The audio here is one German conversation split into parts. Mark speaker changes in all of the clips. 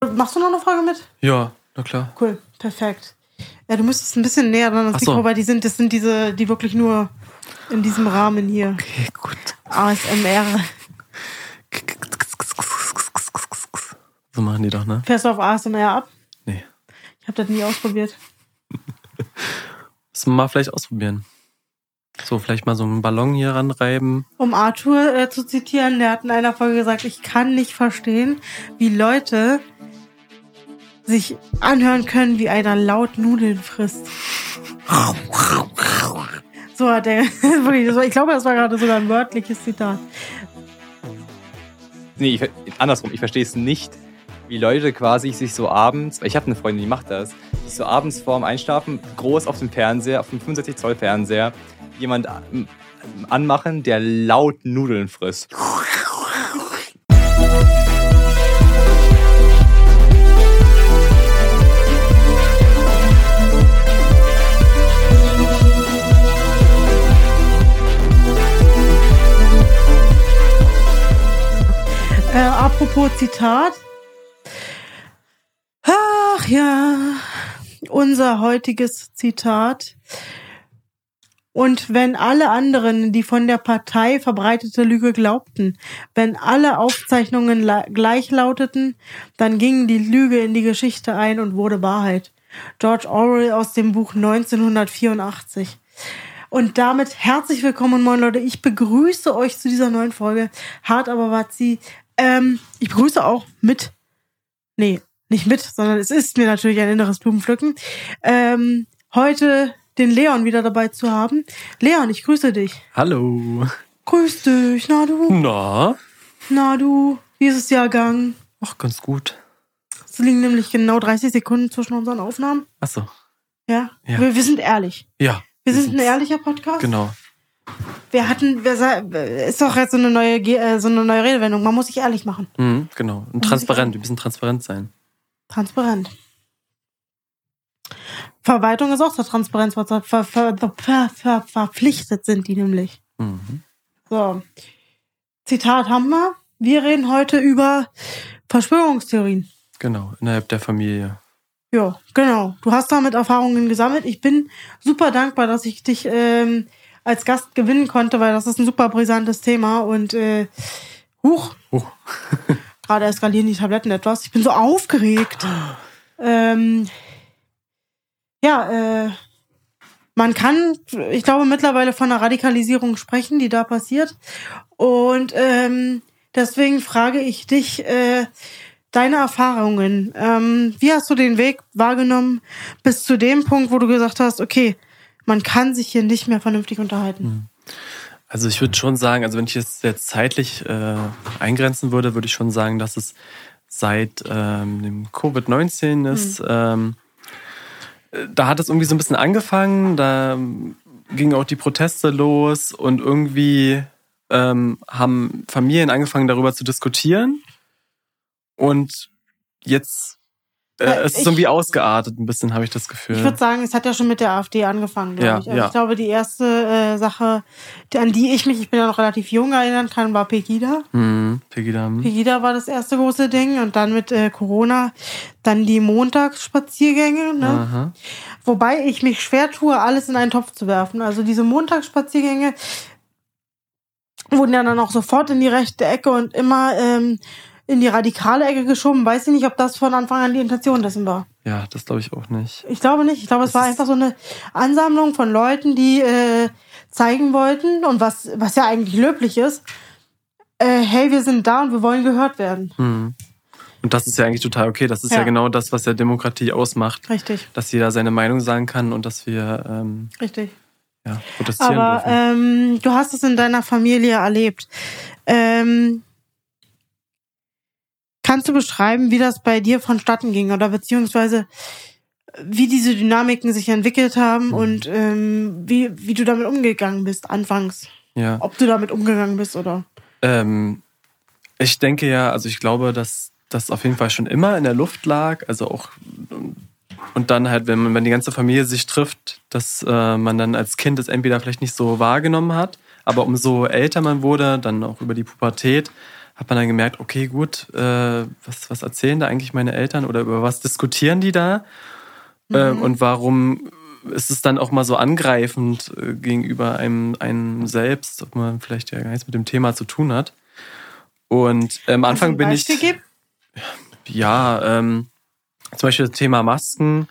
Speaker 1: Machst du noch eine Frage mit?
Speaker 2: Ja, na klar.
Speaker 1: Cool, perfekt. Ja, du müsstest ein bisschen näher dran ans
Speaker 2: so.
Speaker 1: Mikro, weil die sind, das sind diese, die wirklich nur in diesem Rahmen hier.
Speaker 2: Okay, gut.
Speaker 1: ASMR.
Speaker 2: So machen die doch, ne?
Speaker 1: Fährst du auf ASMR ab?
Speaker 2: Nee.
Speaker 1: Ich habe das nie ausprobiert.
Speaker 2: Müssen wir mal vielleicht ausprobieren. So, vielleicht mal so einen Ballon hier ranreiben.
Speaker 1: Um Arthur äh, zu zitieren, der hat in einer Folge gesagt, ich kann nicht verstehen, wie Leute sich anhören können, wie einer laut Nudeln frisst. So hat er, wirklich, das war, ich glaube, das war gerade sogar ein wörtliches Zitat.
Speaker 3: Nee, ich, andersrum, ich verstehe es nicht, wie Leute quasi sich so abends, ich habe eine Freundin, die macht das, sich so abends vorm Einschlafen groß auf dem Fernseher, auf dem 65 Zoll Fernseher, jemand ähm, anmachen, der laut Nudeln frisst.
Speaker 1: Äh, apropos Zitat. Ach ja, unser heutiges Zitat. Und wenn alle anderen die von der Partei verbreitete Lüge glaubten, wenn alle Aufzeichnungen gleich lauteten, dann ging die Lüge in die Geschichte ein und wurde Wahrheit. George Orwell aus dem Buch 1984. Und damit herzlich willkommen, moin Leute. Ich begrüße euch zu dieser neuen Folge. Hart aber wat sie. Ähm, ich begrüße auch mit. Nee, nicht mit, sondern es ist mir natürlich ein inneres Blumenpflücken. Ähm, heute den Leon wieder dabei zu haben. Leon, ich grüße dich.
Speaker 2: Hallo.
Speaker 1: Grüß dich. Na du?
Speaker 2: Na?
Speaker 1: Na du? Wie ist es dir ergangen?
Speaker 2: Ach, ganz gut.
Speaker 1: Es liegen nämlich genau 30 Sekunden zwischen unseren Aufnahmen.
Speaker 2: Achso.
Speaker 1: Ja?
Speaker 2: Ja.
Speaker 1: Wir, wir sind ehrlich.
Speaker 2: Ja.
Speaker 1: Wir sind ein ehrlicher Podcast.
Speaker 2: Genau.
Speaker 1: Wir hatten, wir ist doch jetzt so eine neue, äh, so eine neue Redewendung. Man muss sich ehrlich machen.
Speaker 2: Mhm, genau. Und transparent. Wir müssen transparent sein.
Speaker 1: Transparent. Verwaltung ist auch zur Transparenz ver ver ver ver ver ver verpflichtet sind die nämlich.
Speaker 2: Mhm.
Speaker 1: So. Zitat haben wir. Wir reden heute über Verschwörungstheorien.
Speaker 2: Genau. Innerhalb der Familie.
Speaker 1: Ja, genau. Du hast damit Erfahrungen gesammelt. Ich bin super dankbar, dass ich dich ähm, als Gast gewinnen konnte, weil das ist ein super brisantes Thema und äh, huch,
Speaker 2: Oh.
Speaker 1: gerade eskalieren die Tabletten etwas. Ich bin so aufgeregt. Ähm, ja, äh, man kann, ich glaube, mittlerweile von einer Radikalisierung sprechen, die da passiert. Und ähm, deswegen frage ich dich, äh, deine Erfahrungen. Ähm, wie hast du den Weg wahrgenommen bis zu dem Punkt, wo du gesagt hast, okay, man kann sich hier nicht mehr vernünftig unterhalten?
Speaker 2: Also ich würde schon sagen, also wenn ich es jetzt zeitlich äh, eingrenzen würde, würde ich schon sagen, dass es seit ähm, dem Covid-19 ist. Ähm, äh, da hat es irgendwie so ein bisschen angefangen, da gingen auch die Proteste los und irgendwie ähm, haben Familien angefangen darüber zu diskutieren. Und jetzt äh, es ist
Speaker 1: ich-
Speaker 2: irgendwie ausgeartet, ein bisschen habe ich das Gefühl.
Speaker 1: Ich würde sagen, es hat ja schon mit der AfD angefangen, glaube
Speaker 2: Ja,
Speaker 1: ich. Also
Speaker 2: ja.
Speaker 1: ich glaube, die erste äh, Sache, an die ich mich, ich bin ja noch relativ jung erinnern kann, war Pegida.
Speaker 2: hm, Pegida.
Speaker 1: Pegida war das erste große Ding und dann mit äh, Corona dann die Montagsspaziergänge. Ne?
Speaker 2: Aha.
Speaker 1: Wobei ich mich schwer tue, alles in einen Topf zu werfen. Also diese Montagsspaziergänge wurden ja dann auch sofort in die rechte Ecke und immer ähm, in die radikale Ecke geschoben. Weiß ich nicht, ob das von Anfang an die Intention dessen war.
Speaker 2: Ja, das glaube ich auch nicht.
Speaker 1: Ich glaube nicht. Ich glaube, es war einfach so eine Ansammlung von Leuten, die äh, zeigen wollten und was, was ja eigentlich löblich ist. Äh, hey, wir sind da und wir wollen gehört werden.
Speaker 2: Hm. Und das ist ja eigentlich total okay. Das ist ja,
Speaker 1: Ja.
Speaker 2: genau das, was ja Demokratie ausmacht.
Speaker 1: Richtig,
Speaker 2: Dass jeder seine Meinung sagen kann und dass wir ähm,
Speaker 1: richtig.
Speaker 2: ja, protestieren
Speaker 1: Aber
Speaker 2: dürfen.
Speaker 1: ähm, du hast es in deiner Familie erlebt. Ähm, kannst du beschreiben, wie das bei dir vonstatten ging oder beziehungsweise wie diese Dynamiken sich entwickelt haben
Speaker 2: Mhm.
Speaker 1: und ähm, wie, wie du damit umgegangen bist anfangs?
Speaker 2: ja.
Speaker 1: Ob du damit umgegangen bist oder?
Speaker 2: Ähm, ich denke ja, also ich glaube, dass das auf jeden Fall schon immer in der Luft lag. Also auch und dann halt, wenn man, wenn die ganze Familie sich trifft, dass äh, man dann als Kind es entweder vielleicht nicht so wahrgenommen hat, aber umso älter man wurde, dann auch über die Pubertät, hat man dann gemerkt, okay, gut, äh, was, was erzählen da eigentlich meine Eltern oder über was diskutieren die da? Äh,
Speaker 1: Mhm.
Speaker 2: und warum ist es dann auch mal so angreifend äh, gegenüber einem, einem selbst, ob man vielleicht ja gar nichts mit dem Thema zu tun hat? Und äh, am Anfang bin ich.
Speaker 1: Beispiel geben?
Speaker 2: Ja, ähm, zum Beispiel das Thema Masken.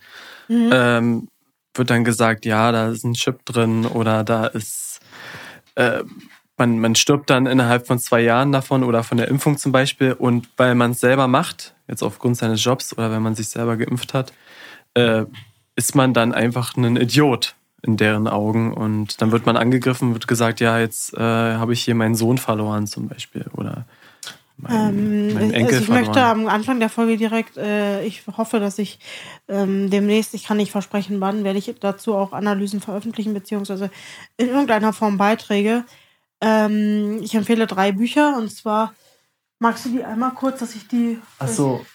Speaker 1: Mhm.
Speaker 2: Ähm, wird dann gesagt, ja, da ist ein Chip drin oder da ist, äh, man, man stirbt dann innerhalb von zwei Jahren davon oder von der Impfung zum Beispiel. Und weil man es selber macht, jetzt aufgrund seines Jobs oder wenn man sich selber geimpft hat, äh, ist man dann einfach ein Idiot in deren Augen. Und dann wird man angegriffen, wird gesagt, ja, jetzt äh, habe ich hier meinen Sohn verloren zum Beispiel oder
Speaker 1: Ähm,
Speaker 2: meinen
Speaker 1: ich-
Speaker 2: Enkel
Speaker 1: also ich
Speaker 2: verloren.
Speaker 1: möchte am Anfang der Folge direkt, äh, ich hoffe, dass ich ähm, demnächst, ich kann nicht versprechen, wann, werde ich dazu auch Analysen veröffentlichen, beziehungsweise in irgendeiner Form Beiträge. Ähm, ich empfehle drei Bücher und zwar, magst du die einmal kurz, dass ich die.
Speaker 2: Ach so,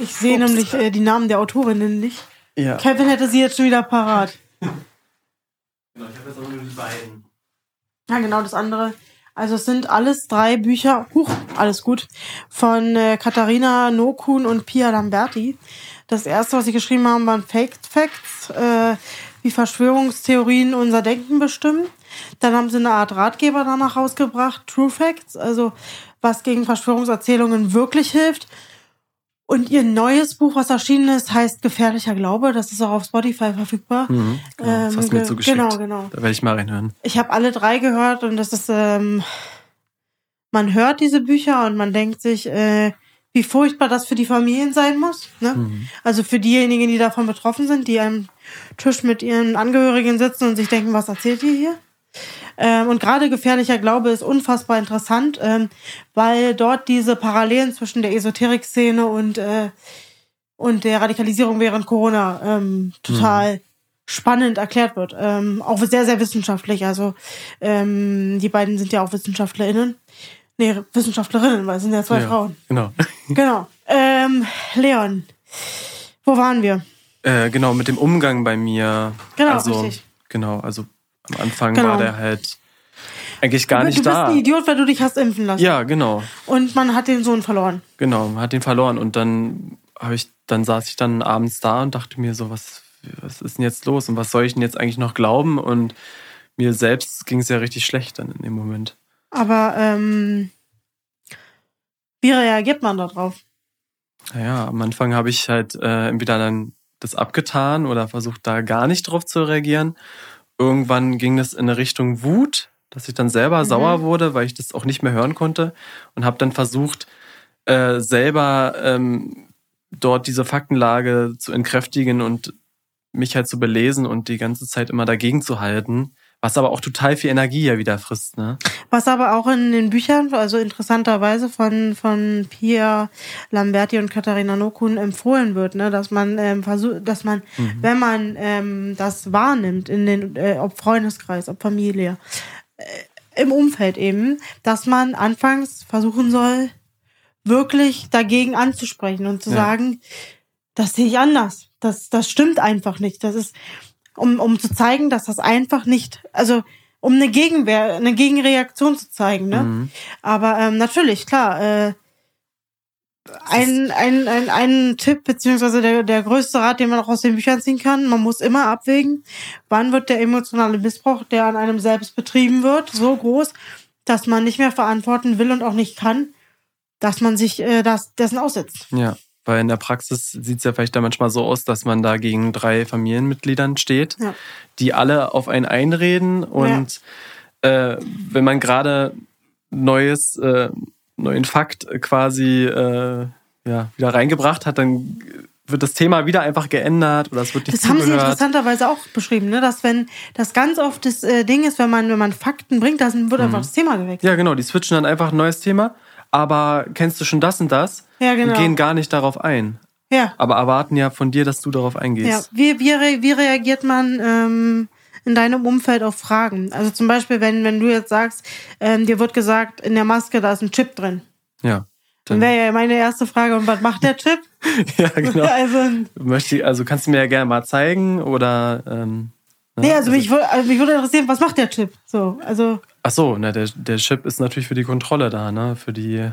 Speaker 1: Ich sehe
Speaker 2: Ups.
Speaker 1: nämlich äh, die Namen der Autorinnen nicht.
Speaker 2: ja.
Speaker 1: Kevin hätte sie jetzt schon wieder parat.
Speaker 2: Genau, ich habe jetzt auch nur die beiden.
Speaker 1: Ja, genau, das andere. Also es sind alles drei Bücher, huch, alles gut, von äh, Katharina Nokun und Pia Lamberti. Das erste, was sie geschrieben haben, waren Fake Facts, äh, wie Verschwörungstheorien unser Denken bestimmen. Dann haben sie eine Art Ratgeber danach rausgebracht, True Facts, also was gegen Verschwörungserzählungen wirklich hilft. Und ihr neues Buch, was erschienen ist, heißt Gefährlicher Glaube. Das ist auch auf Spotify verfügbar.
Speaker 2: Mhm, genau, das hast du mir
Speaker 1: ge-
Speaker 2: zugeschickt.
Speaker 1: Genau, genau.
Speaker 2: Da werde ich mal reinhören.
Speaker 1: Ich habe alle drei gehört und das ist, ähm, man hört diese Bücher und man denkt sich, äh, wie furchtbar das für die Familien sein muss. Ne?
Speaker 2: Mhm.
Speaker 1: Also für diejenigen, die davon betroffen sind, die am Tisch mit ihren Angehörigen sitzen und sich denken, was erzählt ihr hier? Ähm, und gerade gefährlicher Glaube ist unfassbar interessant, ähm, weil dort diese Parallelen zwischen der Esoterik-Szene und, äh, und der Radikalisierung während Corona ähm, total spannend erklärt wird. Ähm, auch sehr, sehr wissenschaftlich. Also ähm, die beiden sind ja auch WissenschaftlerInnen. Nee, Wissenschaftlerinnen, weil es sind ja zwei
Speaker 2: Ja,
Speaker 1: Frauen.
Speaker 2: Genau.
Speaker 1: Genau. Ähm, Leon, wo waren wir?
Speaker 2: Äh, genau, mit dem Umgang bei mir.
Speaker 1: Genau,
Speaker 2: also,
Speaker 1: richtig.
Speaker 2: Genau, also am Anfang
Speaker 1: Genau.
Speaker 2: war der halt eigentlich gar nicht
Speaker 1: du bist
Speaker 2: da.
Speaker 1: ein Idiot, weil du dich hast impfen lassen.
Speaker 2: Ja, genau.
Speaker 1: Und man hat den Sohn verloren.
Speaker 2: Genau, man hat ihn verloren und dann habe ich, dann saß ich dann abends da und dachte mir so, was, was ist denn jetzt los und was soll ich denn jetzt eigentlich noch glauben? Und mir selbst ging es ja richtig schlecht dann in dem Moment.
Speaker 1: Aber ähm, wie reagiert man darauf?
Speaker 2: Naja, am Anfang habe ich halt äh, entweder dann das abgetan oder versucht da gar nicht drauf zu reagieren. Irgendwann ging es in eine Richtung Wut, dass ich dann selber
Speaker 1: Mhm.
Speaker 2: sauer wurde, weil ich das auch nicht mehr hören konnte und habe dann versucht, äh, selber ähm, dort diese Faktenlage zu entkräftigen und mich halt zu belesen und die ganze Zeit immer dagegen zu halten, was aber auch total viel Energie ja wieder frisst, ne?
Speaker 1: Was aber auch in den Büchern, also interessanterweise von, von Pia Lamberti und Katharina Nokun empfohlen wird, ne, dass man ähm, versucht, dass man, wenn man ähm, das wahrnimmt in den, äh, ob Freundeskreis, ob Familie, äh, im Umfeld eben, dass man anfangs versuchen soll, wirklich dagegen anzusprechen und zu
Speaker 2: Ja.
Speaker 1: sagen, das sehe ich anders. Das, das stimmt einfach nicht. Das ist, um, um zu zeigen, dass das einfach nicht, also um eine Gegenwehr, eine Gegenreaktion zu zeigen, ne?
Speaker 2: Mhm.
Speaker 1: Aber ähm, natürlich, klar, äh, ein, ein, ein, ein Tipp, beziehungsweise der, der größte Rat, den man auch aus den Büchern ziehen kann, man muss immer abwägen, wann wird der emotionale Missbrauch, der an einem selbst betrieben wird, so groß, dass man nicht mehr verantworten will und auch nicht kann, dass man sich äh, das, dessen aussetzt.
Speaker 2: Ja, weil in der Praxis sieht es ja vielleicht dann manchmal so aus, dass man da gegen drei Familienmitgliedern steht,
Speaker 1: Ja.
Speaker 2: die alle auf einen einreden und äh, wenn man gerade neues, äh, neuen Fakt quasi äh, ja, wieder reingebracht hat, dann wird das Thema wieder einfach geändert oder es wird nicht
Speaker 1: Das haben sie
Speaker 2: zugehört.
Speaker 1: interessanterweise auch beschrieben, ne? dass wenn das ganz oft das äh, Ding ist, wenn man, wenn man Fakten bringt, dann wird einfach das Thema gewechselt.
Speaker 2: Ja, genau, die switchen dann einfach ein neues Thema, aber kennst du schon das und das
Speaker 1: Ja, genau.
Speaker 2: und gehen gar nicht darauf ein.
Speaker 1: Ja.
Speaker 2: Aber erwarten ja von dir, dass du darauf
Speaker 1: Ja,
Speaker 2: eingehst.
Speaker 1: wie, wie, re- wie reagiert man ähm, in deinem Umfeld auf Fragen? Also zum Beispiel, wenn, wenn du jetzt sagst, ähm, dir wird gesagt, in der Maske, da ist ein Chip drin.
Speaker 2: Ja.
Speaker 1: Dann wäre ja meine erste Frage, und was macht der Chip?
Speaker 2: ja, genau.
Speaker 1: Also,
Speaker 2: Möchte, also kannst du mir ja gerne mal zeigen oder ähm,
Speaker 1: Nee, also, mich, wür- also mich würde interessieren, was macht der Chip? So, also.
Speaker 2: Ach so, na, der, der Chip ist natürlich für die Kontrolle da, ne? Für die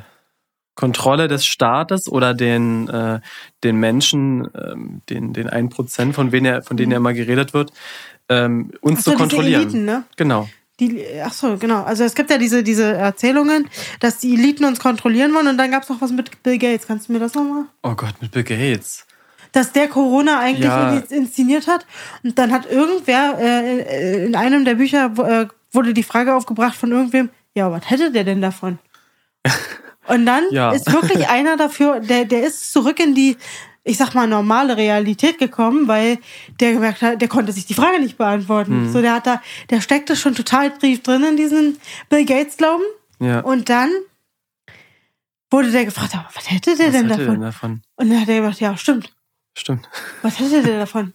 Speaker 2: Kontrolle des Staates oder den, äh, den Menschen, ähm, den, den 1%, von, wen er, von denen ja immer geredet wird, ähm, uns
Speaker 1: Ach so,
Speaker 2: zu kontrollieren.
Speaker 1: Eliten, ne?
Speaker 2: Genau.
Speaker 1: Die, ach so, genau. Also es gibt ja diese, diese Erzählungen, dass die Eliten uns kontrollieren wollen und dann gab es noch was mit Bill Gates. Kannst du mir das nochmal?
Speaker 2: Oh Gott, mit Bill Gates.
Speaker 1: Dass der Corona eigentlich
Speaker 2: Ja.
Speaker 1: in- inszeniert hat und dann hat irgendwer äh, in einem der Bücher äh, wurde die Frage aufgebracht von irgendwem, ja, was hätte der denn davon? Und dann
Speaker 2: Ja.
Speaker 1: ist wirklich einer dafür, der, der ist zurück in die, ich sag mal, normale Realität gekommen, weil der gemerkt hat, der konnte sich die Frage nicht beantworten.
Speaker 2: Mhm.
Speaker 1: So, der hat da, der steckte schon total tief drin in diesen Bill Gates Glauben.
Speaker 2: Ja.
Speaker 1: Und dann wurde der gefragt, aber was hätte der
Speaker 2: was
Speaker 1: denn
Speaker 2: er
Speaker 1: davon?
Speaker 2: denn davon?
Speaker 1: Und dann hat er gesagt, ja, stimmt.
Speaker 2: Stimmt.
Speaker 1: Was hätte der davon?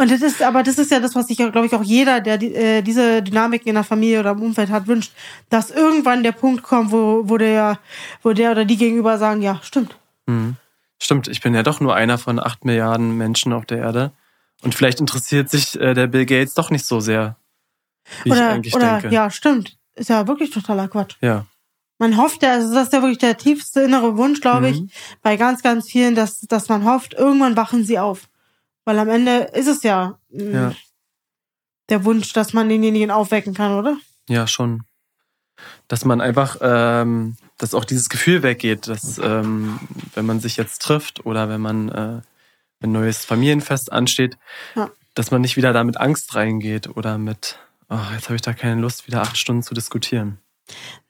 Speaker 1: Und das ist, aber das ist ja das, was sich, glaube ich, auch jeder, der äh, diese Dynamiken in der Familie oder im Umfeld hat, wünscht, dass irgendwann der Punkt kommt, wo, wo der, wo der oder die gegenüber sagen, ja, stimmt.
Speaker 2: Mhm. Stimmt, ich bin ja doch nur einer von acht Milliarden Menschen auf der Erde. Und vielleicht interessiert sich äh, der Bill Gates doch nicht so sehr, wie ich
Speaker 1: oder,
Speaker 2: eigentlich
Speaker 1: oder,
Speaker 2: denke.
Speaker 1: ja, stimmt. Ist ja wirklich totaler Quatsch.
Speaker 2: ja.
Speaker 1: Man hofft ja, also das ist ja wirklich der tiefste innere Wunsch, glaube ich,
Speaker 2: Mhm.
Speaker 1: bei ganz, ganz vielen, dass, dass man hofft, irgendwann wachen sie auf. Weil am Ende ist es ja, mh,
Speaker 2: Ja.
Speaker 1: der Wunsch, dass man denjenigen aufwecken kann, oder?
Speaker 2: Ja, schon. Dass man einfach, ähm, dass auch dieses Gefühl weggeht, dass ähm, wenn man sich jetzt trifft oder wenn man äh, ein neues Familienfest ansteht,
Speaker 1: Ja.
Speaker 2: dass man nicht wieder da mit Angst reingeht oder mit, oh, jetzt habe ich da keine Lust, wieder acht Stunden zu diskutieren.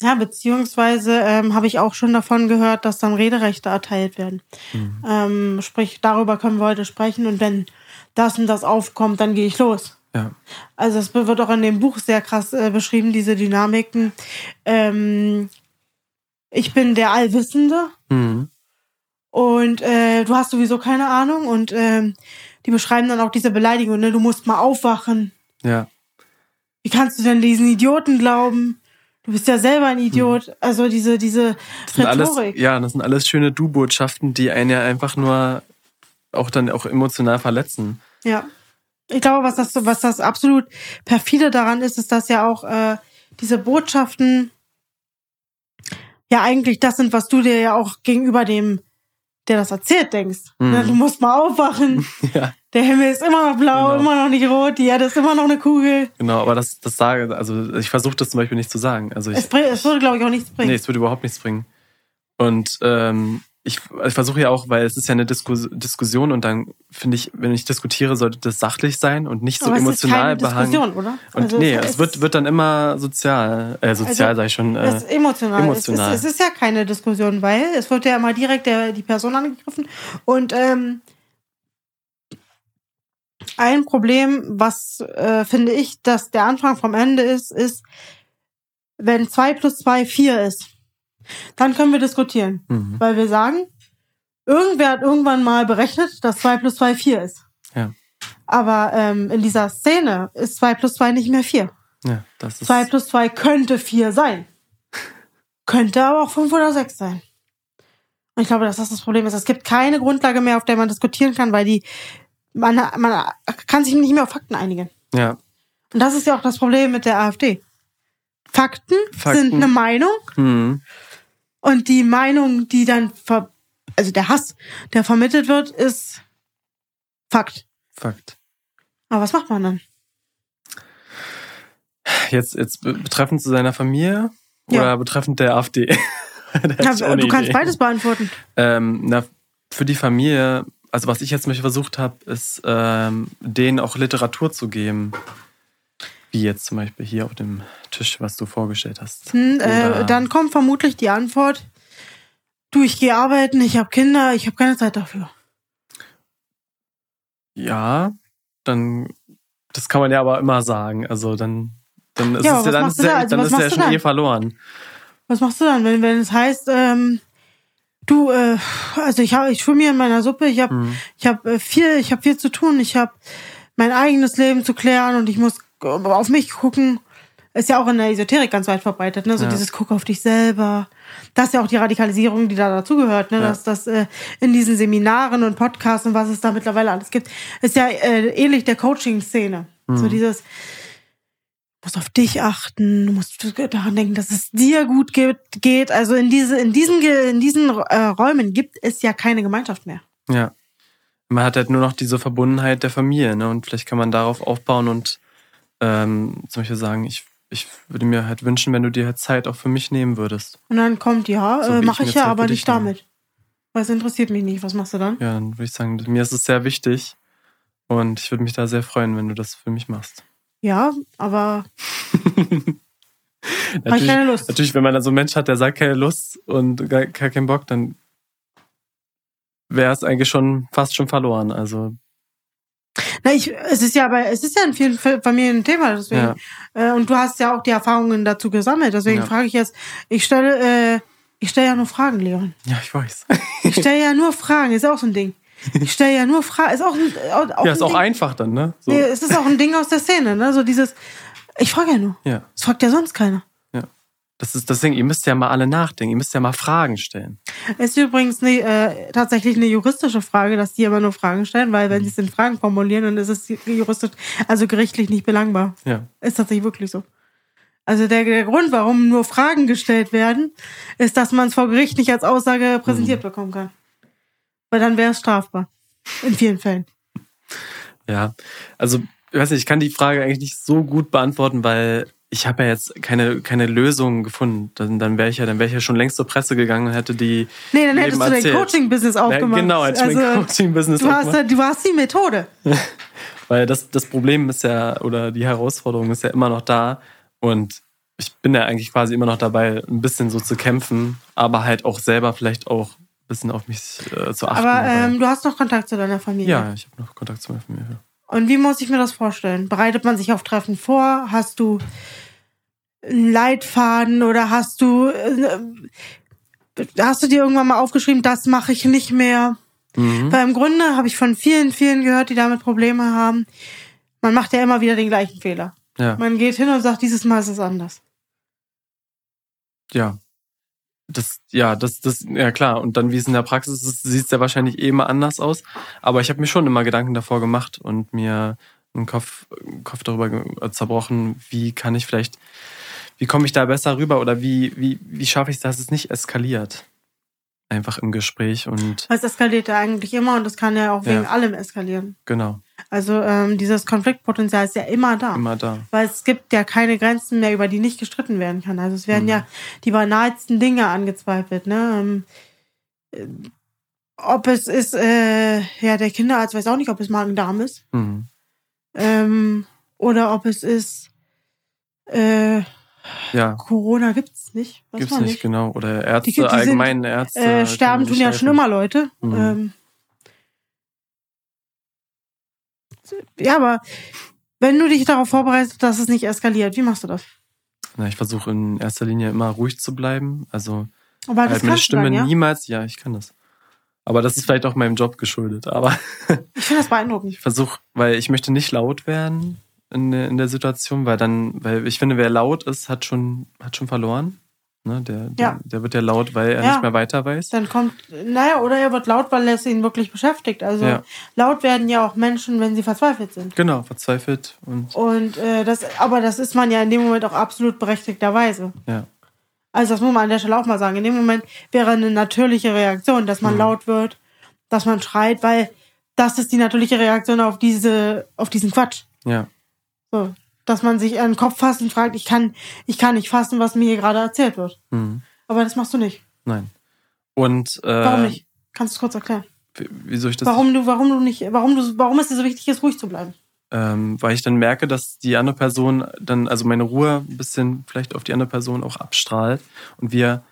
Speaker 1: Ja, beziehungsweise ähm, habe ich auch schon davon gehört, dass dann Rederechte erteilt werden.
Speaker 2: Mhm.
Speaker 1: Ähm, sprich, darüber können wir heute sprechen und wenn das und das aufkommt, dann gehe ich los.
Speaker 2: Ja.
Speaker 1: Also es wird auch in dem Buch sehr krass äh, beschrieben, diese Dynamiken. Ähm, ich bin der Allwissende
Speaker 2: Mhm.
Speaker 1: und äh, du hast sowieso keine Ahnung und ähm, die beschreiben dann auch diese Beleidigung, ne? Du musst mal aufwachen.
Speaker 2: Ja.
Speaker 1: Wie kannst du denn diesen Idioten glauben? Du bist ja selber ein Idiot. Also diese, diese
Speaker 2: Das sind alles,
Speaker 1: Rhetorik.
Speaker 2: ja, das sind alles schöne Du-Botschaften, die einen ja einfach nur auch dann auch emotional verletzen.
Speaker 1: Ja. Ich glaube, was das, was das absolut perfide daran ist, ist, dass ja auch äh, diese Botschaften ja eigentlich das sind, was du dir ja auch gegenüber dem, der das erzählt, denkst.
Speaker 2: Mhm.
Speaker 1: Ne, Du musst mal aufwachen.
Speaker 2: Ja.
Speaker 1: Der Himmel ist immer noch blau,
Speaker 2: Genau.
Speaker 1: immer noch nicht rot, die Erde ist immer noch eine Kugel.
Speaker 2: Genau, aber das, das sage, also ich versuche das zum Beispiel nicht zu sagen. Also ich,
Speaker 1: Es, bring- es würde, glaube ich, auch nichts bringen.
Speaker 2: Nee, es würde überhaupt nichts bringen. Und ähm, ich, ich versuche ja auch, weil es ist ja eine Diskus Diskussion und dann finde ich, wenn ich diskutiere, sollte das sachlich sein und nicht so
Speaker 1: Aber es ist
Speaker 2: emotional
Speaker 1: keine
Speaker 2: behangen.
Speaker 1: Diskussion, oder?
Speaker 2: Und
Speaker 1: Also
Speaker 2: nee,
Speaker 1: es
Speaker 2: es wird, wird dann immer sozial, äh, sozial
Speaker 1: Also,
Speaker 2: sag ich schon.
Speaker 1: Das ist
Speaker 2: Äh,
Speaker 1: emotional.
Speaker 2: emotional.
Speaker 1: Es, ist, es ist ja keine Diskussion, weil es wird ja immer direkt der, die Person angegriffen. Und ähm, ein Problem, was äh, finde ich, dass der Anfang vom Ende ist, ist, wenn 2 plus 2 4 ist, dann können wir diskutieren.
Speaker 2: mhm.
Speaker 1: Weil wir sagen, irgendwer hat irgendwann mal berechnet, dass 2 plus 2 4 ist.
Speaker 2: Ja.
Speaker 1: Aber ähm, in dieser Szene ist 2 plus 2 nicht mehr 4.
Speaker 2: ja, das ist
Speaker 1: 2 plus 2 könnte 4 sein. Könnte aber auch 5 oder 6 sein. Und ich glaube, dass das das Problem ist. Es gibt keine Grundlage mehr, auf der man diskutieren kann, weil die, man, man kann sich nicht mehr auf Fakten einigen.
Speaker 2: ja,
Speaker 1: Und das ist ja auch das Problem mit der AfD. Fakten,
Speaker 2: Fakten.
Speaker 1: sind eine Meinung
Speaker 2: mhm.
Speaker 1: Und die Meinung, die dann, ver also der Hass, der vermittelt wird, ist Fakt.
Speaker 2: Fakt.
Speaker 1: Aber was macht man dann?
Speaker 2: Jetzt, jetzt be- betreffend zu seiner Familie
Speaker 1: Ja.
Speaker 2: oder betreffend der AfD? Eine
Speaker 1: du kannst
Speaker 2: Idee.
Speaker 1: beides beantworten.
Speaker 2: Ähm, na, für die Familie, also was ich jetzt mich versucht habe, ist, ähm, denen auch Literatur zu geben. Wie jetzt zum Beispiel hier auf dem Tisch, was du vorgestellt hast.
Speaker 1: Hm, äh, dann kommt vermutlich die Antwort, du, ich gehe arbeiten, ich habe Kinder, ich habe keine Zeit dafür.
Speaker 2: Ja, dann, das kann man ja aber immer sagen. Also dann, dann ist
Speaker 1: Ja,
Speaker 2: es ja, dann ist
Speaker 1: da?
Speaker 2: ja,
Speaker 1: Also
Speaker 2: dann ist ja schon
Speaker 1: dann?
Speaker 2: eh verloren.
Speaker 1: Was machst du dann, wenn, wenn es heißt, ähm, du, äh, also ich habe, ich schwimme hier in meiner Suppe, ich habe,
Speaker 2: Hm.
Speaker 1: ich habe äh, viel, ich habe viel zu tun, ich habe mein eigenes Leben zu klären und ich muss auf mich gucken. Ist ja auch in der Esoterik ganz weit verbreitet, ne? So
Speaker 2: Ja.
Speaker 1: dieses Guck auf dich selber. Das ist ja auch die Radikalisierung, die da dazugehört, ne?
Speaker 2: Ja.
Speaker 1: Dass das äh, in diesen Seminaren und Podcasts und was es da mittlerweile alles gibt, ist ja äh, ähnlich der Coaching-Szene. So
Speaker 2: Mhm.
Speaker 1: dieses, du musst auf dich achten, du musst daran denken, dass es dir gut geht. Also in diese, in diesen, in diesen äh, Räumen gibt es ja keine Gemeinschaft mehr.
Speaker 2: Ja. Man hat halt nur noch diese Verbundenheit der Familie, ne? Und vielleicht kann man darauf aufbauen und ähm, zum Beispiel sagen, ich, ich würde mir halt wünschen, wenn du dir halt Zeit auch für mich nehmen würdest.
Speaker 1: Und dann kommt, ja,
Speaker 2: So
Speaker 1: äh, mache
Speaker 2: ich
Speaker 1: ich ja,
Speaker 2: Zeit
Speaker 1: aber nicht damit. Weil es interessiert mich nicht. Was machst du dann?
Speaker 2: Ja, dann würde ich sagen, mir ist es sehr wichtig und ich würde mich da sehr freuen, wenn du das für mich machst.
Speaker 1: Ja, aber
Speaker 2: Natürlich,
Speaker 1: keine Lust.
Speaker 2: natürlich, wenn man da so einen Mensch hat, der sagt keine Lust und gar, gar keinen Bock, dann wäre es eigentlich schon fast schon verloren. Also
Speaker 1: Na, ich, es ist ja aber, es ist ja in vielen Fa- Familien ein Thema, deswegen.
Speaker 2: ja,
Speaker 1: Äh, und du hast ja auch die Erfahrungen dazu gesammelt. Deswegen
Speaker 2: Ja.
Speaker 1: frage ich jetzt, ich stelle, äh, ich stelle ja nur Fragen, Leon.
Speaker 2: ja, ich weiß.
Speaker 1: Ich stelle ja nur Fragen, ist auch so ein Ding. Ich stelle ja nur Fragen, ist auch ein, auch, auch
Speaker 2: ja, ist
Speaker 1: ein
Speaker 2: auch
Speaker 1: Ding.
Speaker 2: einfach dann, ne? So.
Speaker 1: Nee, es ist auch ein Ding aus der Szene, ne? So dieses, ich frage ja nur.
Speaker 2: Ja,
Speaker 1: Es fragt ja sonst keiner.
Speaker 2: Das ist das Ding. Ihr müsst ja mal alle nachdenken. Ihr müsst ja mal Fragen stellen.
Speaker 1: Es ist übrigens ne, äh, tatsächlich eine juristische Frage, dass die immer nur Fragen stellen, weil wenn sie es in Fragen formulieren, dann ist es juristisch, also gerichtlich nicht belangbar.
Speaker 2: Ja,
Speaker 1: Ist tatsächlich wirklich so. Also der, der Grund, warum nur Fragen gestellt werden, ist, dass man es vor Gericht nicht als Aussage präsentiert bekommen kann. Weil dann wäre es strafbar. In vielen Fällen.
Speaker 2: ja. Also ich weiß nicht, ich kann die Frage eigentlich nicht so gut beantworten, weil ich habe ja jetzt keine keine Lösung gefunden. Dann, dann wäre ich ja, dann wäre ich ja schon längst zur Presse gegangen und hätte die
Speaker 1: Nee, dann
Speaker 2: Leben
Speaker 1: hättest du dein
Speaker 2: erzählt.
Speaker 1: Coaching-Business
Speaker 2: Ja,
Speaker 1: aufgemacht.
Speaker 2: genau, hätte ich mein
Speaker 1: also,
Speaker 2: Coaching-Business
Speaker 1: du hast,
Speaker 2: aufgemacht.
Speaker 1: ja- du hast die Methode.
Speaker 2: Weil das, das Problem ist ja, oder die Herausforderung ist ja immer noch da. Und ich bin ja eigentlich quasi immer noch dabei, ein bisschen so zu kämpfen, aber halt auch selber vielleicht auch ein bisschen auf mich äh, zu achten.
Speaker 1: Aber ähm, du hast noch Kontakt zu deiner Familie.
Speaker 2: ja, ich habe noch Kontakt zu meiner Familie.
Speaker 1: Und wie muss ich mir das vorstellen? Bereitet man sich auf Treffen vor? Hast du einen Leitfaden oder hast du äh, hast du dir irgendwann mal aufgeschrieben, das mache ich nicht mehr?
Speaker 2: Mhm.
Speaker 1: Weil im Grunde habe ich von vielen, vielen gehört, die damit Probleme haben. Man macht ja immer wieder den gleichen Fehler.
Speaker 2: Ja,
Speaker 1: Man geht hin und sagt, dieses Mal ist es anders.
Speaker 2: ja. Das, ja, das, das, ja klar. Und dann, wie es in der Praxis ist, sieht es ja wahrscheinlich eh immer anders aus. Aber ich habe mir schon immer Gedanken davor gemacht und mir einen Kopf, einen Kopf darüber ge- zerbrochen, wie kann ich vielleicht, wie komme ich da besser rüber oder wie, wie, wie schaffe ich es, dass es nicht eskaliert? Einfach im Gespräch und
Speaker 1: es eskaliert ja eigentlich immer und das kann ja auch wegen
Speaker 2: Ja.
Speaker 1: allem eskalieren.
Speaker 2: genau,
Speaker 1: Also ähm, dieses Konfliktpotenzial ist ja immer da.
Speaker 2: immer da.
Speaker 1: Weil es gibt ja keine Grenzen mehr, über die nicht gestritten werden kann. Also es werden
Speaker 2: Mhm.
Speaker 1: ja die banalsten Dinge angezweifelt. Ne? Ähm, äh, ob es ist, äh, ja, der Kinderarzt weiß auch nicht, ob es Magen-Darm ist.
Speaker 2: Mhm.
Speaker 1: Ähm, oder ob es ist, äh,
Speaker 2: Ja,
Speaker 1: Corona gibt's nicht. Weiß
Speaker 2: gibt's
Speaker 1: man
Speaker 2: nicht, genau. Oder Ärzte,
Speaker 1: Die- die sind,
Speaker 2: allgemein Ärzte.
Speaker 1: Äh, sterben tun ja schon immer Leute.
Speaker 2: Mhm.
Speaker 1: Ähm, ja, aber wenn du dich darauf vorbereitest, dass es nicht eskaliert, wie machst du das?
Speaker 2: Na, ich versuche in erster Linie immer ruhig zu bleiben. Also
Speaker 1: Aber das
Speaker 2: halt meine Stimme
Speaker 1: dann, ja?
Speaker 2: niemals, ja, ich kann das. Aber das ist vielleicht auch meinem Job geschuldet. Aber
Speaker 1: Ich finde das beeindruckend.
Speaker 2: ich versuche, weil ich möchte nicht laut werden in, der- in der Situation, weil dann, weil ich finde, wer laut ist, hat schon, hat schon verloren. Ne, der, der,
Speaker 1: Ja.
Speaker 2: der wird ja laut, weil er
Speaker 1: Ja.
Speaker 2: nicht mehr weiter weiß.
Speaker 1: Dann kommt, naja, oder er wird laut, weil es ihn wirklich beschäftigt. Also
Speaker 2: Ja.
Speaker 1: laut werden ja auch Menschen, wenn sie verzweifelt sind.
Speaker 2: Genau, verzweifelt und
Speaker 1: Und äh, das, aber das ist man ja in dem Moment auch absolut berechtigterweise.
Speaker 2: ja.
Speaker 1: Also das muss man an der Stelle auch mal sagen. In dem Moment wäre eine natürliche Reaktion, dass man
Speaker 2: Mhm.
Speaker 1: laut wird, dass man schreit, weil das ist die natürliche Reaktion auf diese, auf diesen Quatsch.
Speaker 2: Ja.
Speaker 1: So, dass man sich an den Kopf fasst und fragt, ich kann, ich kann nicht fassen, was mir hier gerade erzählt wird.
Speaker 2: Hm.
Speaker 1: Aber das machst du nicht.
Speaker 2: Nein. Und äh,
Speaker 1: Warum nicht? Kannst du es kurz erklären?
Speaker 2: wie- Wie soll ich das?
Speaker 1: Warum du, warum du nicht, warum du, warum es dir so wichtig ist, ruhig zu bleiben?
Speaker 2: ähm, weil ich dann merke, dass die andere Person dann, also meine Ruhe ein bisschen vielleicht auf die andere Person auch abstrahlt und wir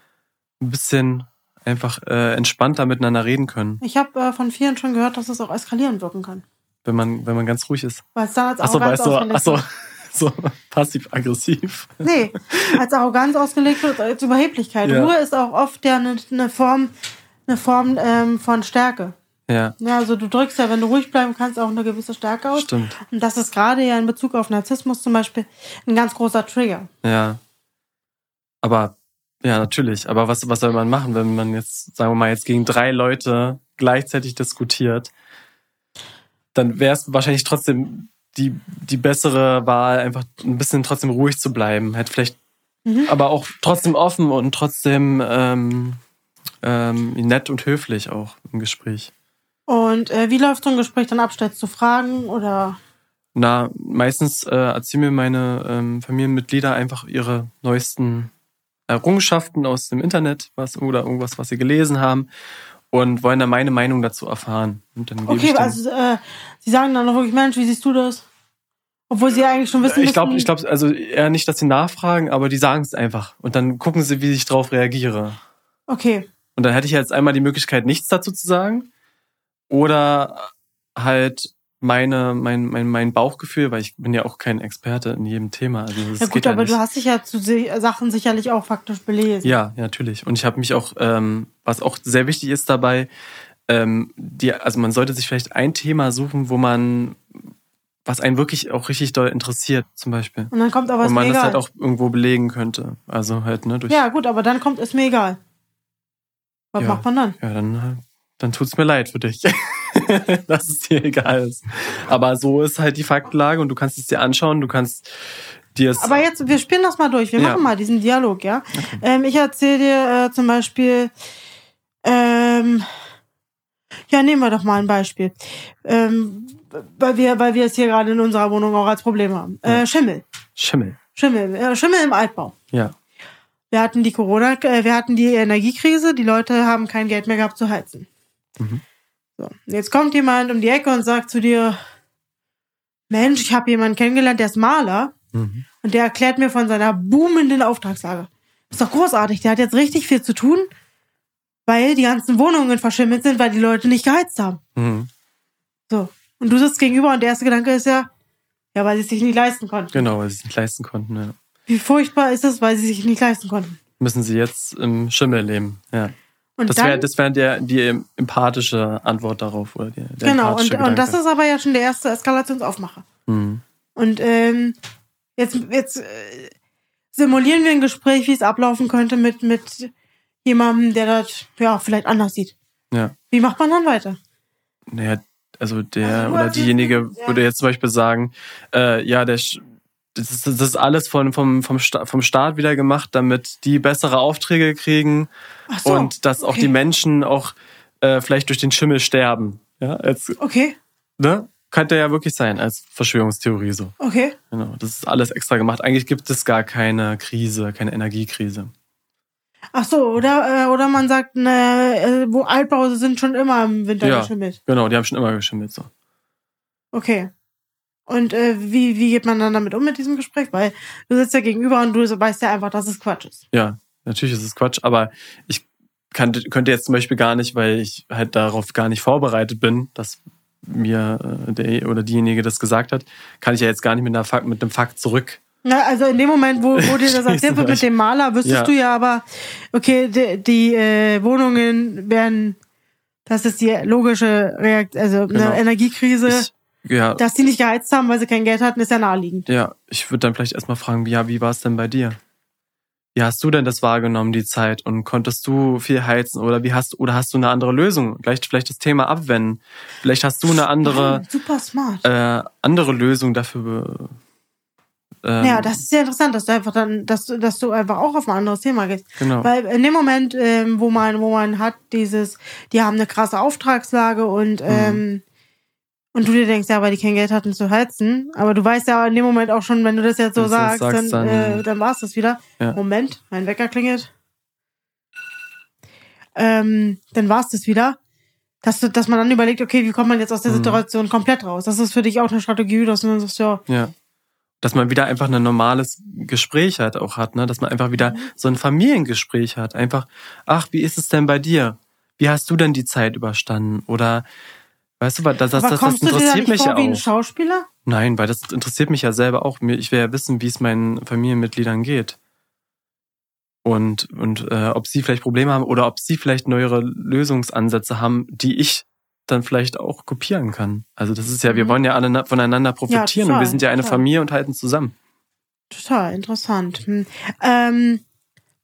Speaker 2: ein bisschen einfach äh, entspannter miteinander reden können,
Speaker 1: Ich habe äh, von vielen schon gehört, dass es auch eskalierend wirken kann.
Speaker 2: Wenn man, wenn man ganz ruhig ist.
Speaker 1: Es dann als
Speaker 2: Achso,
Speaker 1: Arroganz
Speaker 2: weißt du, achso, so passiv-aggressiv.
Speaker 1: Nee, als Arroganz ausgelegt wird, als Überheblichkeit.
Speaker 2: Ja.
Speaker 1: Ruhe ist auch oft ja eine, eine Form, eine Form ähm, von Stärke.
Speaker 2: Ja,
Speaker 1: Ja, also du drückst ja, wenn du ruhig bleiben kannst, auch eine gewisse Stärke aus.
Speaker 2: stimmt.
Speaker 1: Und das ist gerade ja in Bezug auf Narzissmus zum Beispiel ein ganz großer Trigger.
Speaker 2: Ja. Aber, ja, natürlich. Aber was, was soll man machen, wenn man jetzt, sagen wir mal, jetzt gegen drei Leute gleichzeitig diskutiert? Dann wäre es wahrscheinlich trotzdem die, die bessere Wahl, einfach ein bisschen trotzdem ruhig zu bleiben. Halt vielleicht,
Speaker 1: Mhm.
Speaker 2: aber auch trotzdem offen und trotzdem ähm, ähm, nett und höflich auch im Gespräch.
Speaker 1: Und äh, wie läuft so ein Gespräch dann ab? Stellst du Fragen oder?
Speaker 2: Na, meistens äh, erzählen mir meine ähm, Familienmitglieder einfach ihre neuesten Errungenschaften aus dem Internet was, oder irgendwas, was sie gelesen haben und wollen dann meine Meinung dazu erfahren. Und dann
Speaker 1: Okay, also äh, sie sagen dann noch wirklich, Mensch, wie siehst du das? Obwohl sie eigentlich schon wissen
Speaker 2: ich glaube, ich glaube, also eher nicht, dass sie nachfragen, aber die sagen es einfach. Und dann gucken sie, wie ich drauf reagiere.
Speaker 1: Okay.
Speaker 2: Und dann hätte ich jetzt einmal die Möglichkeit, nichts dazu zu sagen. Oder halt meine, mein, mein, mein Bauchgefühl, weil ich bin ja auch kein Experte in jedem Thema. Also das
Speaker 1: Ja gut,
Speaker 2: ja
Speaker 1: aber
Speaker 2: nicht.
Speaker 1: du hast dich ja zu Sachen sicherlich auch faktisch belesen.
Speaker 2: Ja, ja, natürlich. Und ich habe mich auch, ähm, was auch sehr wichtig ist dabei, ähm, die, also man sollte sich vielleicht ein Thema suchen, wo man, was einen wirklich auch richtig doll interessiert, zum Beispiel.
Speaker 1: Und dann kommt aber
Speaker 2: Und
Speaker 1: ist
Speaker 2: man
Speaker 1: mir
Speaker 2: das halt auch irgendwo belegen könnte. Also halt, ne, durch.
Speaker 1: ja gut, aber dann kommt es mir egal. Was
Speaker 2: Ja.
Speaker 1: macht man dann?
Speaker 2: Ja, dann, dann tut's mir leid für dich. dass es dir egal ist. Aber so ist halt die Faktenlage und du kannst es dir anschauen, du kannst dir es.
Speaker 1: Aber jetzt, wir spielen das mal durch. Wir
Speaker 2: Ja.
Speaker 1: machen mal diesen Dialog, ja. Ähm, ich erzähle dir äh, zum Beispiel, ähm, ja, nehmen wir doch mal ein Beispiel. Ähm, weil wir, weil wir es hier gerade in unserer Wohnung auch als Problem haben. Äh, Schimmel.
Speaker 2: Schimmel.
Speaker 1: Schimmel. Äh, Schimmel im Altbau.
Speaker 2: Ja.
Speaker 1: Wir hatten die Corona, äh, wir hatten die Energiekrise, die Leute haben kein Geld mehr gehabt zu heizen.
Speaker 2: Mhm.
Speaker 1: So, jetzt kommt jemand um die Ecke und sagt zu dir, Mensch, ich habe jemanden kennengelernt, der ist Maler
Speaker 2: Mhm.
Speaker 1: und der erklärt mir von seiner boomenden Auftragslage. Ist doch großartig, der hat jetzt richtig viel zu tun, weil die ganzen Wohnungen verschimmelt sind, weil die Leute nicht geheizt haben.
Speaker 2: Mhm.
Speaker 1: So. Und du sitzt gegenüber und der erste Gedanke ist ja, ja, weil sie es sich nicht leisten konnten.
Speaker 2: Genau, weil sie es nicht leisten konnten. Ja.
Speaker 1: Wie furchtbar ist es, weil sie sich nicht leisten konnten.
Speaker 2: Müssen sie jetzt im Schimmel leben. Ja.
Speaker 1: Und
Speaker 2: Das wäre das wär der, die empathische Antwort darauf. Oder die,
Speaker 1: genau, und, und das ist aber ja schon der erste Eskalationsaufmacher.
Speaker 2: Mhm.
Speaker 1: Und ähm, jetzt, jetzt äh, simulieren wir ein Gespräch, wie es ablaufen könnte mit, mit jemandem, der das ja vielleicht anders sieht.
Speaker 2: Ja.
Speaker 1: Wie macht man dann weiter?
Speaker 2: Naja, also der
Speaker 1: Also,
Speaker 2: oder
Speaker 1: was-
Speaker 2: diejenige
Speaker 1: ja.
Speaker 2: würde jetzt zum Beispiel sagen, äh, ja, der das ist, das ist alles von, vom, vom, Sta vom Staat wieder gemacht, damit die bessere Aufträge kriegen
Speaker 1: so,
Speaker 2: und dass auch
Speaker 1: okay.
Speaker 2: die Menschen auch äh, vielleicht durch den Schimmel sterben. Ja, jetzt,
Speaker 1: Okay,
Speaker 2: ne? Könnte ja wirklich sein, als Verschwörungstheorie so.
Speaker 1: okay.
Speaker 2: Genau. Das ist alles extra gemacht. Eigentlich gibt es gar keine Krise, keine Energiekrise.
Speaker 1: Ach so, oder, äh, oder man sagt, ne, äh, wo Altbau sind schon immer im Winter
Speaker 2: Ja.
Speaker 1: geschimmelt.
Speaker 2: Genau, die haben schon immer geschimmelt so.
Speaker 1: Okay. Und äh, wie, wie geht man dann damit um mit diesem Gespräch? Weil du sitzt ja gegenüber und du weißt ja einfach, dass es Quatsch ist.
Speaker 2: Ja, natürlich ist es Quatsch, aber ich kann, könnte jetzt zum Beispiel gar nicht, weil ich halt darauf gar nicht vorbereitet bin, dass mir äh, der oder diejenige das gesagt hat, kann ich ja jetzt gar nicht mit, einer Fakt, mit einem Fakt zurück.
Speaker 1: Na, also in dem Moment, wo, wo dir das erzählt wird mit dem Maler, wüsstest
Speaker 2: Ja.
Speaker 1: du ja aber, okay, die, die äh, Wohnungen werden, das ist die logische Reaktion, also
Speaker 2: Genau.
Speaker 1: eine Energiekrise,
Speaker 2: Ich, ja,
Speaker 1: dass die nicht geheizt haben, weil sie kein Geld hatten, ist ja naheliegend.
Speaker 2: ja, ich würde dann vielleicht erstmal fragen, wie, ja, wie war es denn bei dir? Wie hast du denn das wahrgenommen, die Zeit? Und konntest du viel heizen? Oder wie hast oder hast du eine andere Lösung? Vielleicht, vielleicht das Thema abwenden. Vielleicht hast du eine andere,
Speaker 1: Ja, super smart.
Speaker 2: äh, andere Lösung dafür. Ähm,
Speaker 1: ja, das ist ja interessant, dass du einfach dann, dass du, dass du einfach auch auf ein anderes Thema gehst.
Speaker 2: genau.
Speaker 1: Weil in dem Moment, ähm, wo man, wo man hat dieses, die haben eine krasse Auftragslage
Speaker 2: Mhm.
Speaker 1: und ähm, und du dir denkst, ja, weil die kein Geld hatten zu heizen, aber du weißt ja in dem Moment auch schon, wenn du das jetzt so
Speaker 2: das
Speaker 1: sagst,
Speaker 2: sagst,
Speaker 1: dann,
Speaker 2: dann-
Speaker 1: äh, dann war es das wieder.
Speaker 2: Ja.
Speaker 1: Moment, mein Wecker klingelt. Ähm, dann war es das wieder. Dass, du, dass man dann überlegt, okay, wie kommt man jetzt aus der
Speaker 2: Mhm.
Speaker 1: Situation komplett raus? Das ist für dich auch eine Strategie, dass du dann sagst, ja,
Speaker 2: Ja. Dass man wieder einfach ein normales Gespräch halt auch hat, ne? Dass man einfach wieder
Speaker 1: Mhm.
Speaker 2: so ein Familiengespräch hat. Einfach, ach, wie ist es denn bei dir? Wie hast du denn die Zeit überstanden? Oder weißt du, was, das, das,
Speaker 1: aber
Speaker 2: das, das
Speaker 1: du dir
Speaker 2: interessiert mich
Speaker 1: vor
Speaker 2: ja
Speaker 1: wie ein
Speaker 2: auch.
Speaker 1: Schauspieler?
Speaker 2: Nein, weil das interessiert mich ja selber auch. Ich will ja wissen, wie es meinen Familienmitgliedern geht. Und, und äh, ob sie vielleicht Probleme haben oder ob sie vielleicht neuere Lösungsansätze haben, die ich dann vielleicht auch kopieren kann. Also das ist ja, wir
Speaker 1: Mhm.
Speaker 2: wollen ja alle na- voneinander profitieren und
Speaker 1: total,
Speaker 2: wir sind ja eine
Speaker 1: total.
Speaker 2: Familie und halten zusammen.
Speaker 1: Total interessant. Hm. Ähm,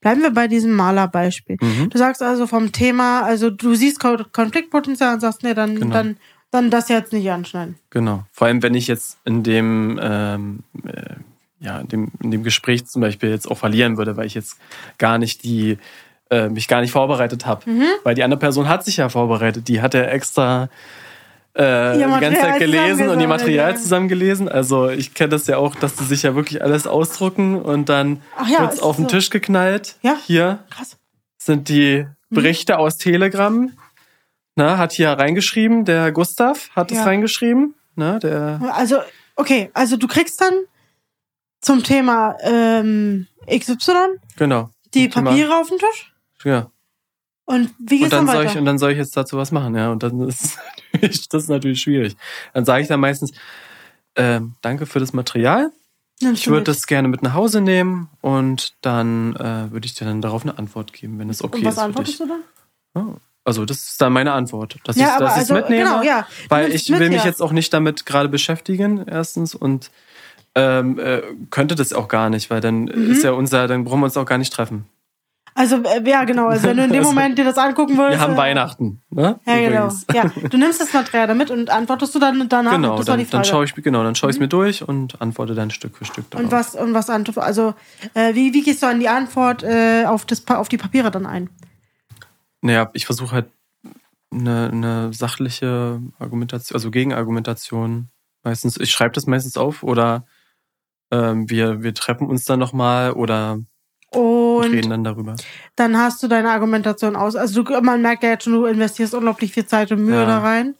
Speaker 1: bleiben wir bei diesem Malerbeispiel.
Speaker 2: Mhm.
Speaker 1: Du sagst also vom Thema, also du siehst Ko- Konfliktpotenzial und sagst, nee, dann,
Speaker 2: Genau.
Speaker 1: dann, Dann das jetzt nicht anschneiden.
Speaker 2: Genau. Vor allem, wenn ich jetzt in dem, ähm, äh, ja, in dem, in dem Gespräch zum Beispiel jetzt auch verlieren würde, weil ich jetzt gar nicht die, äh, mich gar nicht vorbereitet habe.
Speaker 1: Mhm.
Speaker 2: Weil die andere Person hat sich ja vorbereitet. Die hat ja extra äh,
Speaker 1: Ihr
Speaker 2: die ganze Zeit gelesen und die
Speaker 1: zusammengesammelt,
Speaker 2: Material
Speaker 1: ja.
Speaker 2: zusammengelesen. Also ich kenne das ja auch, dass die sich ja wirklich alles ausdrucken und dann
Speaker 1: ja,
Speaker 2: wird's
Speaker 1: ist
Speaker 2: auf den
Speaker 1: so.
Speaker 2: Tisch geknallt.
Speaker 1: Ja.
Speaker 2: Hier
Speaker 1: Krass.
Speaker 2: sind die
Speaker 1: Mhm.
Speaker 2: Berichte aus Telegram. Na, hat hier reingeschrieben, der Gustav hat es
Speaker 1: Ja.
Speaker 2: reingeschrieben. Na, der
Speaker 1: Also, okay, also du kriegst dann zum Thema ähm, XY
Speaker 2: Genau.
Speaker 1: die
Speaker 2: Thema-
Speaker 1: Papiere auf den Tisch.
Speaker 2: Ja.
Speaker 1: Und wie geht's
Speaker 2: Und dann
Speaker 1: dann
Speaker 2: soll ich und dann soll ich jetzt dazu was machen, ja. Und dann ist es das ist natürlich schwierig. Dann sage ich dann meistens, ähm, danke für das Material.
Speaker 1: Nimmst
Speaker 2: Ich würde das gerne mit nach Hause nehmen und dann äh, würde ich dir dann darauf eine Antwort geben, wenn es okay
Speaker 1: Und was
Speaker 2: ist für
Speaker 1: antwortest du dann?
Speaker 2: Ja. Also das ist dann meine Antwort, dass
Speaker 1: Ja,
Speaker 2: ich dass
Speaker 1: also,
Speaker 2: mitnehme,
Speaker 1: genau, ja.
Speaker 2: Weil ich
Speaker 1: mit,
Speaker 2: will mich
Speaker 1: ja.
Speaker 2: jetzt auch nicht damit gerade beschäftigen erstens und ähm, äh, könnte das auch gar nicht, weil dann
Speaker 1: Mhm.
Speaker 2: ist ja unser, dann brauchen wir uns auch gar nicht treffen.
Speaker 1: Also, äh, ja, genau. Also, wenn du in dem
Speaker 2: Also,
Speaker 1: Moment dir das angucken würdest.
Speaker 2: Wir haben
Speaker 1: äh,
Speaker 2: Weihnachten, ne?
Speaker 1: Ja, genau.
Speaker 2: Übrigens.
Speaker 1: Ja, du nimmst das Material damit und antwortest du dann danach.
Speaker 2: Genau,
Speaker 1: das war die
Speaker 2: dann, dann
Speaker 1: Frage. Mhm.
Speaker 2: schaue ich genau, dann schaue ich mir durch und antworte dann Stück für Stück darauf.
Speaker 1: und was und was also äh, wie, wie gehst du an die Antwort äh, auf das auf die Papiere dann ein?
Speaker 2: Naja, ich versuche halt eine, eine sachliche Argumentation, also Gegenargumentation. Meistens, ich schreibe das meistens auf oder ähm, wir, wir treffen uns dann nochmal oder
Speaker 1: Und
Speaker 2: reden dann darüber.
Speaker 1: dann hast du deine Argumentation aus. Also du, man merkt ja jetzt schon, du investierst unglaublich viel Zeit und Mühe
Speaker 2: Ja.
Speaker 1: da rein.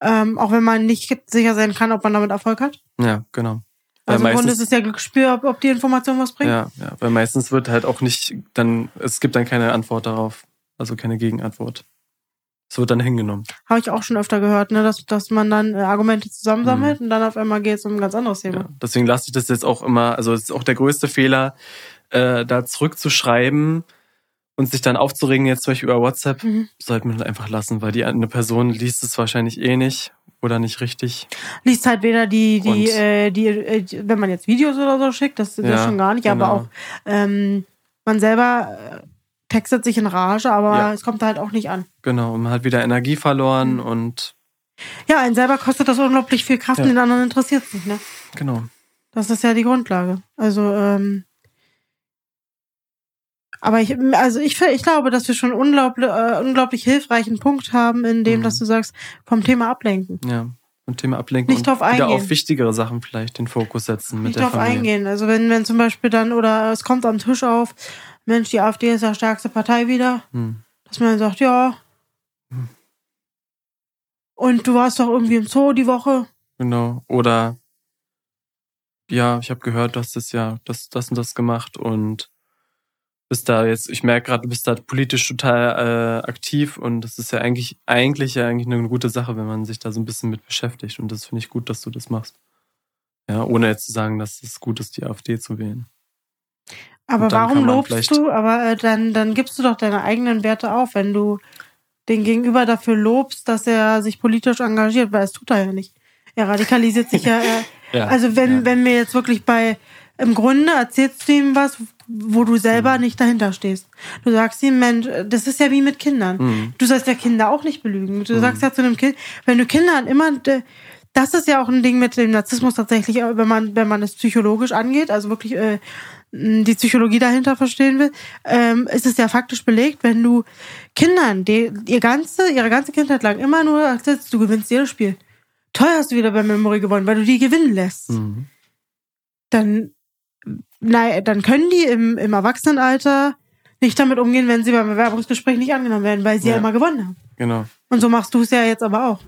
Speaker 1: Ähm, auch wenn man nicht sicher sein kann, ob man damit Erfolg hat.
Speaker 2: Ja, genau. Weil
Speaker 1: Also im Grunde ist
Speaker 2: meistens,
Speaker 1: es ja Glücksspiel, ob, ob die Information was bringt.
Speaker 2: ja, ja, weil meistens wird halt auch nicht, dann, es gibt dann keine Antwort darauf. Also keine Gegenantwort. Es wird dann hingenommen.
Speaker 1: Habe ich auch schon öfter gehört, ne, dass, dass man dann äh, Argumente zusammensammelt
Speaker 2: Mhm.
Speaker 1: und dann auf einmal geht es um ein ganz anderes Thema.
Speaker 2: Ja, deswegen lasse ich das jetzt auch immer, also es ist auch der größte Fehler, äh, da zurückzuschreiben und sich dann aufzuregen, jetzt zum Beispiel über WhatsApp,
Speaker 1: Mhm. sollte
Speaker 2: man einfach lassen, weil die eine Person liest es wahrscheinlich eh nicht oder nicht richtig.
Speaker 1: Liest halt weder die, die,
Speaker 2: Und-
Speaker 1: äh, die, äh, wenn man jetzt Videos oder so schickt, das, das
Speaker 2: Ja,
Speaker 1: schon gar nicht, aber
Speaker 2: genau.
Speaker 1: auch ähm, man selber äh, textet sich in Rage, aber
Speaker 2: Ja.
Speaker 1: es kommt halt auch nicht an.
Speaker 2: Genau, und man hat wieder Energie verloren
Speaker 1: Mhm.
Speaker 2: und
Speaker 1: Ja, einen selber kostet das unglaublich viel Kraft
Speaker 2: Ja.
Speaker 1: und den anderen interessiert es nicht, ne?
Speaker 2: genau.
Speaker 1: Das ist ja die Grundlage. Also, ähm, aber ich, also ich, ich glaube, dass wir schon unglaublich, äh, unglaublich hilfreichen Punkt haben, in dem,
Speaker 2: Mhm.
Speaker 1: dass du sagst, vom Thema ablenken.
Speaker 2: Ja. Und Thema ablenken
Speaker 1: Nicht drauf
Speaker 2: wieder
Speaker 1: eingehen.
Speaker 2: auf wichtigere Sachen vielleicht den Fokus setzen mit
Speaker 1: Nicht
Speaker 2: der
Speaker 1: drauf
Speaker 2: Familie.
Speaker 1: eingehen. Also wenn, wenn zum Beispiel dann, oder es kommt am Tisch auf, Mensch, die AfD ist ja stärkste Partei wieder,
Speaker 2: Hm.
Speaker 1: dass man dann sagt, ja.
Speaker 2: Hm.
Speaker 1: Und du warst doch irgendwie im Zoo die Woche.
Speaker 2: Genau. Oder ja, ich habe gehört, du hast das ja das, das und das gemacht und bist da jetzt, ich merke gerade, du bist da politisch total äh, aktiv und das ist ja eigentlich, eigentlich ja eigentlich eine gute Sache, wenn man sich da so ein bisschen mit beschäftigt. Und das finde ich gut, dass du das machst. Ja, ohne jetzt zu sagen, dass es gut ist, die AfD zu wählen.
Speaker 1: Aber warum lobst du? Aber äh, dann, dann gibst du doch deine eigenen Werte auf, wenn du den Gegenüber dafür lobst, dass er sich politisch engagiert, weil es tut er ja nicht. Er radikalisiert sich ja. Er,
Speaker 2: Ja,
Speaker 1: also wenn,
Speaker 2: ja.
Speaker 1: wenn wir jetzt wirklich bei, im Grunde erzählst du ihm was, wo du selber
Speaker 2: Mhm.
Speaker 1: nicht dahinter stehst. Du sagst ihm, Mensch, das ist ja wie mit Kindern.
Speaker 2: Mhm.
Speaker 1: Du sollst ja Kinder auch nicht belügen. Du sagst ja zu einem Kind, wenn du Kindern immer, das ist ja auch ein Ding mit dem Narzissmus tatsächlich, äh, wenn man, wenn man es psychologisch angeht, also wirklich äh, die Psychologie dahinter verstehen will, ähm, ist es ja faktisch belegt, wenn du Kindern, die ihr ganze, ihre ganze Kindheit lang immer nur erzählst, du gewinnst jedes Spiel. Toll hast du wieder bei Memory gewonnen, weil du die gewinnen lässt.
Speaker 2: Mhm.
Speaker 1: Dann, nein, dann können die im, im Erwachsenenalter nicht damit umgehen, wenn sie beim Bewerbungsgespräch nicht angenommen werden, weil sie ja,
Speaker 2: Ja.
Speaker 1: immer gewonnen haben.
Speaker 2: Genau.
Speaker 1: Und so machst du es ja jetzt aber auch.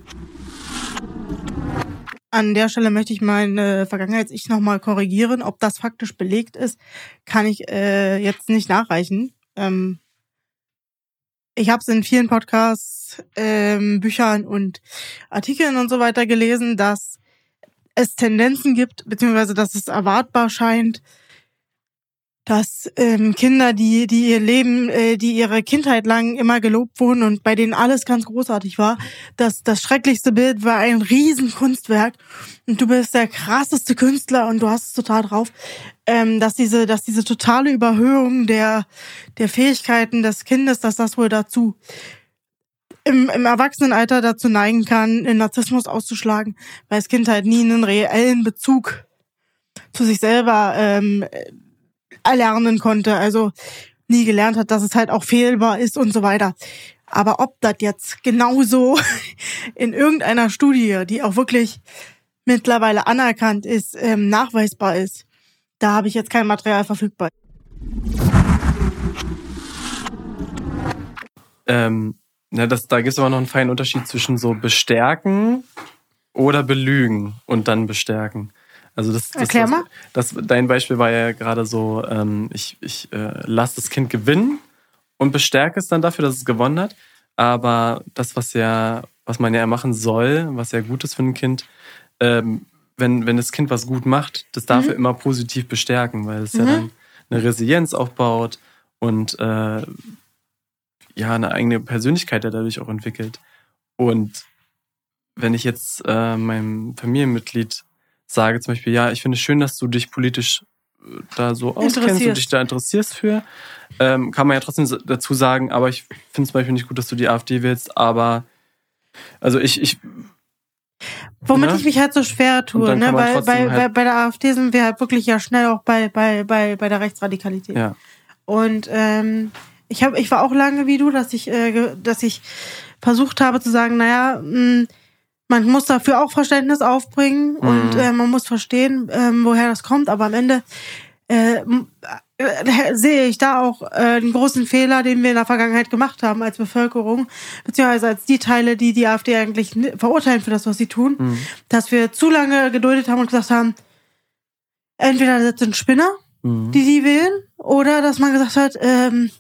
Speaker 1: An der Stelle möchte ich meine Vergangenheits-Ich nochmal korrigieren. Ob das faktisch belegt ist, kann ich äh, jetzt nicht nachreichen. Ähm, ich habe es in vielen Podcasts, ähm, Büchern und Artikeln und so weiter gelesen, dass es Tendenzen gibt, beziehungsweise dass es erwartbar scheint, dass ähm, Kinder, die die ihr Leben, äh, die ihre Kindheit lang immer gelobt wurden und bei denen alles ganz großartig war, dass das schrecklichste Bild war ein Riesenkunstwerk und du bist der krasseste Künstler und du hast es total drauf, ähm, dass diese, dass diese totale Überhöhung der der Fähigkeiten des Kindes, dass das wohl dazu im, im Erwachsenenalter dazu neigen kann, in Narzissmus auszuschlagen, weil das Kind halt nie einen reellen Bezug zu sich selber ähm, erlernen konnte. Also nie gelernt hat, dass es halt auch fehlbar ist und so weiter. Aber ob das jetzt genauso in irgendeiner Studie, die auch wirklich mittlerweile anerkannt ist, ähm, nachweisbar ist, da habe ich jetzt kein Material verfügbar.
Speaker 2: Ähm, ja, das, da gibt es aber noch einen feinen Unterschied zwischen so bestärken oder belügen und dann bestärken. Also das, das,
Speaker 1: Erklär mal.
Speaker 2: Das, das, dein Beispiel war ja gerade so, ähm, ich, ich äh, lasse das Kind gewinnen und bestärke es dann dafür, dass es gewonnen hat. Aber das, was ja, was man ja machen soll, was ja gut ist für ein Kind, ähm, wenn, wenn das Kind was gut macht, das darf mhm. er immer positiv bestärken, weil es mhm. ja dann eine Resilienz aufbaut und äh, ja eine eigene Persönlichkeit der dadurch auch entwickelt. Und wenn ich jetzt äh, meinem Familienmitglied sage zum Beispiel, ja, ich finde es schön, dass du dich politisch äh, da so auskennst und dich da interessierst für, ähm, kann man ja trotzdem dazu sagen, aber ich finde zum Beispiel nicht gut, dass du die AfD willst, aber also ich, ich
Speaker 1: Womit ne? ich mich halt so schwer tue, ne? Weil bei, halt bei, der AfD sind wir halt wirklich ja schnell auch bei, bei, bei, bei der Rechtsradikalität.
Speaker 2: Ja.
Speaker 1: Und ähm, ich habe, ich war auch lange wie du, dass ich, äh, dass ich versucht habe zu sagen, naja, mh, hm, man muss dafür auch Verständnis aufbringen mhm. und äh, man muss verstehen, äh, woher das kommt. Aber am Ende äh, äh, sehe ich da auch äh, einen großen Fehler, den wir in der Vergangenheit gemacht haben als Bevölkerung, beziehungsweise als die Teile, die die AfD eigentlich verurteilen für das, was sie tun, mhm. dass wir zu lange geduldet haben und gesagt haben, entweder das sind Spinner, mhm. die die wählen, oder dass man gesagt hat, ähm,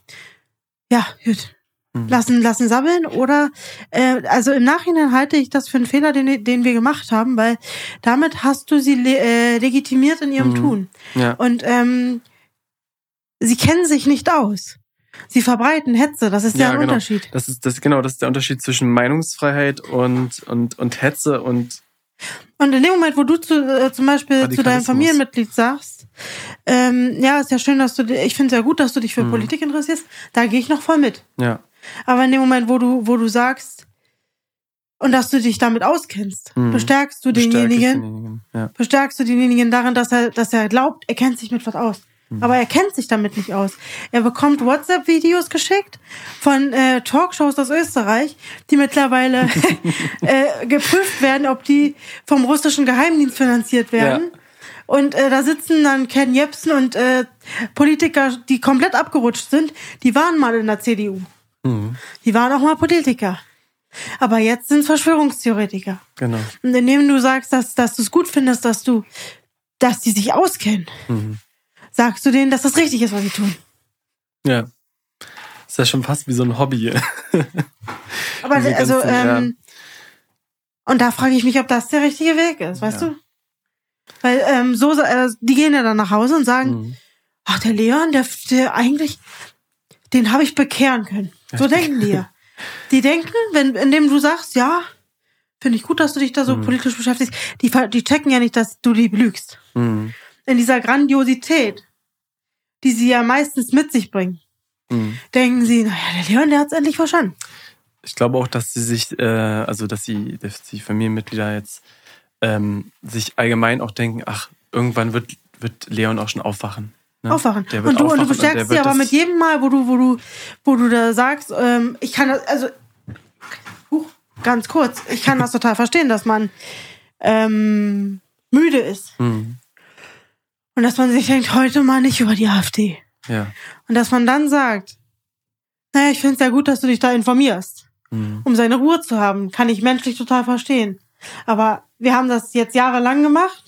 Speaker 1: ja, gut, mhm. lassen, lassen sammeln, oder, äh, also im Nachhinein halte ich das für einen Fehler, den, den wir gemacht haben, weil damit hast du sie le äh, legitimiert in ihrem mhm. Tun.
Speaker 2: Ja.
Speaker 1: Und ähm, sie kennen sich nicht aus. Sie verbreiten Hetze, das ist ja, der
Speaker 2: genau.
Speaker 1: Unterschied.
Speaker 2: Das ist das genau, das ist der Unterschied zwischen Meinungsfreiheit und und und Hetze und
Speaker 1: und in dem Moment, wo du zu, äh, zum Beispiel zu deinem Familienmitglied sagst, ähm, ja, ist ja schön, dass du, ich finde es ja gut, dass du dich für mhm. Politik interessierst, da gehe ich noch voll mit.
Speaker 2: Ja.
Speaker 1: Aber in dem Moment, wo du, wo du sagst, und dass du dich damit auskennst, mhm. bestärkst du denjenigen, denjenigen ja. bestärkst du denjenigen darin, dass er, dass er glaubt, er kennt sich mit was aus. Mhm. Aber er kennt sich damit nicht aus. Er bekommt WhatsApp-Videos geschickt von äh, Talkshows aus Österreich, die mittlerweile äh, geprüft werden, ob die vom russischen Geheimdienst finanziert werden. Ja. Und äh, da sitzen dann Ken Jebsen und äh, Politiker, die komplett abgerutscht sind, die waren mal in der CDU. Mhm. Die waren auch mal Politiker. Aber jetzt sind Verschwörungstheoretiker.
Speaker 2: Genau.
Speaker 1: Und indem du sagst, dass, dass du es gut findest, dass du, dass die sich auskennen, mhm sagst du denen, dass das richtig ist, was sie tun.
Speaker 2: Ja. Ist ja schon fast wie so ein Hobby.
Speaker 1: Aber also, ganzen, ähm, ja. und da frage ich mich, ob das der richtige Weg ist, weißt ja. du? Weil ähm, so, äh, die gehen ja dann nach Hause und sagen, mhm. ach, der Leon, der, der eigentlich, den habe ich bekehren können. So denken die ja. Die denken, wenn, indem du sagst, ja, finde ich gut, dass du dich da so mhm. politisch beschäftigst, die, die checken ja nicht, dass du die belügst. Mhm. In dieser Grandiosität die sie ja meistens mit sich bringen, mhm. denken sie, naja, der Leon, der hat es endlich verstanden.
Speaker 2: Ich glaube auch, dass sie sich, äh, also dass sie, dass die Familienmitglieder jetzt ähm, sich allgemein auch denken, ach, irgendwann wird, wird Leon auch schon aufwachen.
Speaker 1: Ne? Aufwachen. Und du, aufwachen und du bestärkst sie aber mit jedem Mal, wo du, wo du, wo du da sagst, ähm, ich kann das, also huch, ganz kurz, ich kann das total verstehen, dass man ähm, müde ist. Mhm. Und dass man sich denkt, heute mal nicht über die AfD.
Speaker 2: Ja.
Speaker 1: Und dass man dann sagt, naja, ich finde es ja gut, dass du dich da informierst. Mhm. Um seine Ruhe zu haben, kann ich menschlich total verstehen. Aber wir haben das jetzt jahrelang gemacht.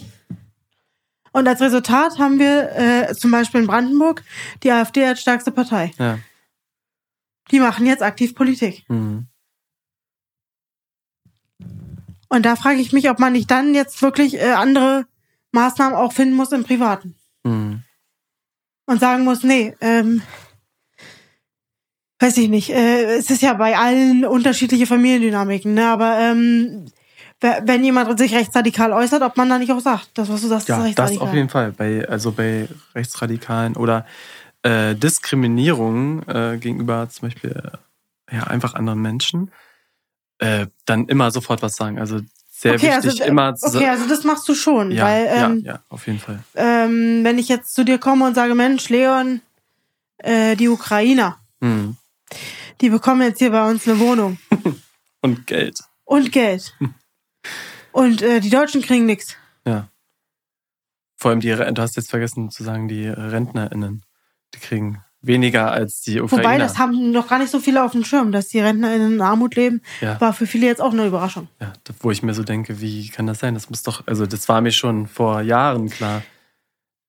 Speaker 1: Und als Resultat haben wir äh, zum Beispiel in Brandenburg die AfD als stärkste Partei.
Speaker 2: Ja.
Speaker 1: Die machen jetzt aktiv Politik.
Speaker 2: Mhm.
Speaker 1: Und da frage ich mich, ob man nicht dann jetzt wirklich äh, andere Maßnahmen auch finden muss im Privaten.
Speaker 2: Mhm.
Speaker 1: Und sagen muss, nee, ähm, weiß ich nicht, äh, es ist ja bei allen unterschiedliche Familiendynamiken, ne? aber ähm, wenn jemand sich rechtsradikal äußert, ob man da nicht auch sagt, das, was du sagst,
Speaker 2: ja,
Speaker 1: ist rechtsradikal.
Speaker 2: Das auf jeden Fall. Bei, also bei Rechtsradikalen oder äh, Diskriminierung äh, gegenüber zum Beispiel ja, einfach anderen Menschen äh, dann immer sofort was sagen. Also sehr
Speaker 1: okay,
Speaker 2: wichtig,
Speaker 1: also,
Speaker 2: immer
Speaker 1: okay, also das machst du schon,
Speaker 2: ja,
Speaker 1: weil ähm,
Speaker 2: ja, ja, auf jeden Fall.
Speaker 1: ähm, wenn ich jetzt zu dir komme und sage, Mensch, Leon, äh, die Ukrainer,
Speaker 2: Mhm.
Speaker 1: die bekommen jetzt hier bei uns eine Wohnung
Speaker 2: Und Geld.
Speaker 1: und Geld. Und äh, die Deutschen kriegen nichts.
Speaker 2: Ja. Vor allem die, du hast jetzt vergessen zu sagen, die RentnerInnen, die kriegen weniger als die Ukrainer.
Speaker 1: Wobei, das haben noch gar nicht so viele auf dem Schirm, dass die RentnerInnen in Armut leben,
Speaker 2: Ja.
Speaker 1: war für viele jetzt auch eine Überraschung.
Speaker 2: Ja, wo ich mir so denke, wie kann das sein? Das muss doch, also das war mir schon vor Jahren klar,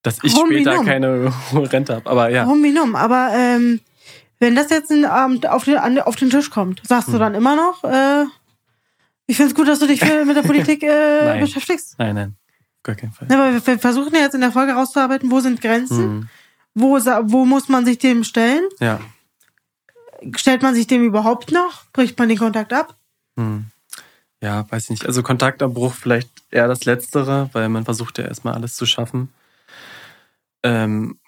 Speaker 2: dass ich
Speaker 1: Warum
Speaker 2: später keine hohe Rente habe. Aber ja,
Speaker 1: numm? Aber ähm, wenn das jetzt ein Abend auf den, auf den Tisch kommt, sagst
Speaker 2: Hm.
Speaker 1: du dann immer noch, äh, ich finde es gut, dass du dich mit der Politik äh, beschäftigst?
Speaker 2: nein, nein, gar keinen Fall.
Speaker 1: Ja, aber wir- versuchen ja jetzt in der Folge rauszuarbeiten, wo sind Grenzen,
Speaker 2: Mhm.
Speaker 1: wo, wo muss man sich dem stellen?
Speaker 2: Ja.
Speaker 1: Stellt man sich dem überhaupt noch? Bricht man den Kontakt ab?
Speaker 2: Hm. Ja, weiß ich nicht. Also Kontaktabbruch vielleicht eher das Letztere, weil man versucht ja erstmal alles zu schaffen. Ähm,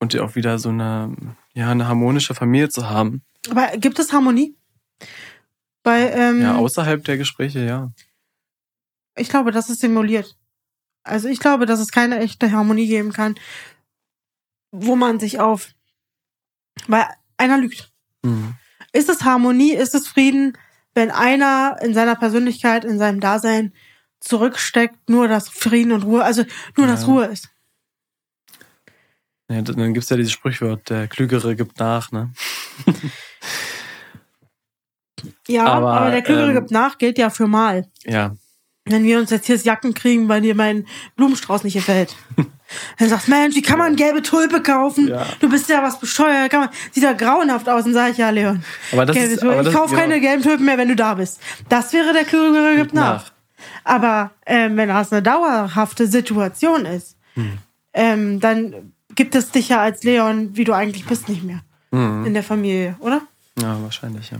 Speaker 2: und ja auch wieder so eine, ja, eine harmonische Familie zu haben.
Speaker 1: Aber gibt es Harmonie? Weil, ähm,
Speaker 2: Ja, außerhalb der Gespräche, ja.
Speaker 1: ich glaube, das ist simuliert. Also ich glaube, dass es keine echte Harmonie geben kann, wo man sich auf, weil einer lügt.
Speaker 2: Hm.
Speaker 1: Ist es Harmonie, ist es Frieden, wenn einer in seiner Persönlichkeit, in seinem Dasein zurücksteckt, nur dass Frieden und Ruhe, also nur dass
Speaker 2: Ja.
Speaker 1: Ruhe ist.
Speaker 2: Ja, dann gibt's ja dieses Sprichwort, der Klügere gibt nach, ne?
Speaker 1: Ja, aber,
Speaker 2: Aber,
Speaker 1: der Klügere
Speaker 2: ähm,
Speaker 1: gibt nach, gilt ja für mal.
Speaker 2: Ja,
Speaker 1: Wenn wir uns jetzt hier das Jacken kriegen, weil dir mein Blumenstrauß nicht gefällt. Dann sagst Mensch, wie kann man gelbe Tulpe kaufen?
Speaker 2: Ja.
Speaker 1: Du bist ja was bescheuert. Kann man, sieht ja grauenhaft aus. Dann sag ich, ja, Leon.
Speaker 2: aber das
Speaker 1: Gelbe
Speaker 2: ist, aber das,
Speaker 1: ich kaufe
Speaker 2: ja,
Speaker 1: keine gelben Tulpen mehr, wenn du da bist. Das wäre der Klügere gibt nach.
Speaker 2: nach.
Speaker 1: Aber ähm, wenn das eine dauerhafte Situation ist,
Speaker 2: Hm.
Speaker 1: ähm, dann gibt es dich ja als Leon, wie du eigentlich bist, nicht mehr
Speaker 2: Mhm.
Speaker 1: in der Familie, oder?
Speaker 2: Ja, wahrscheinlich, ja.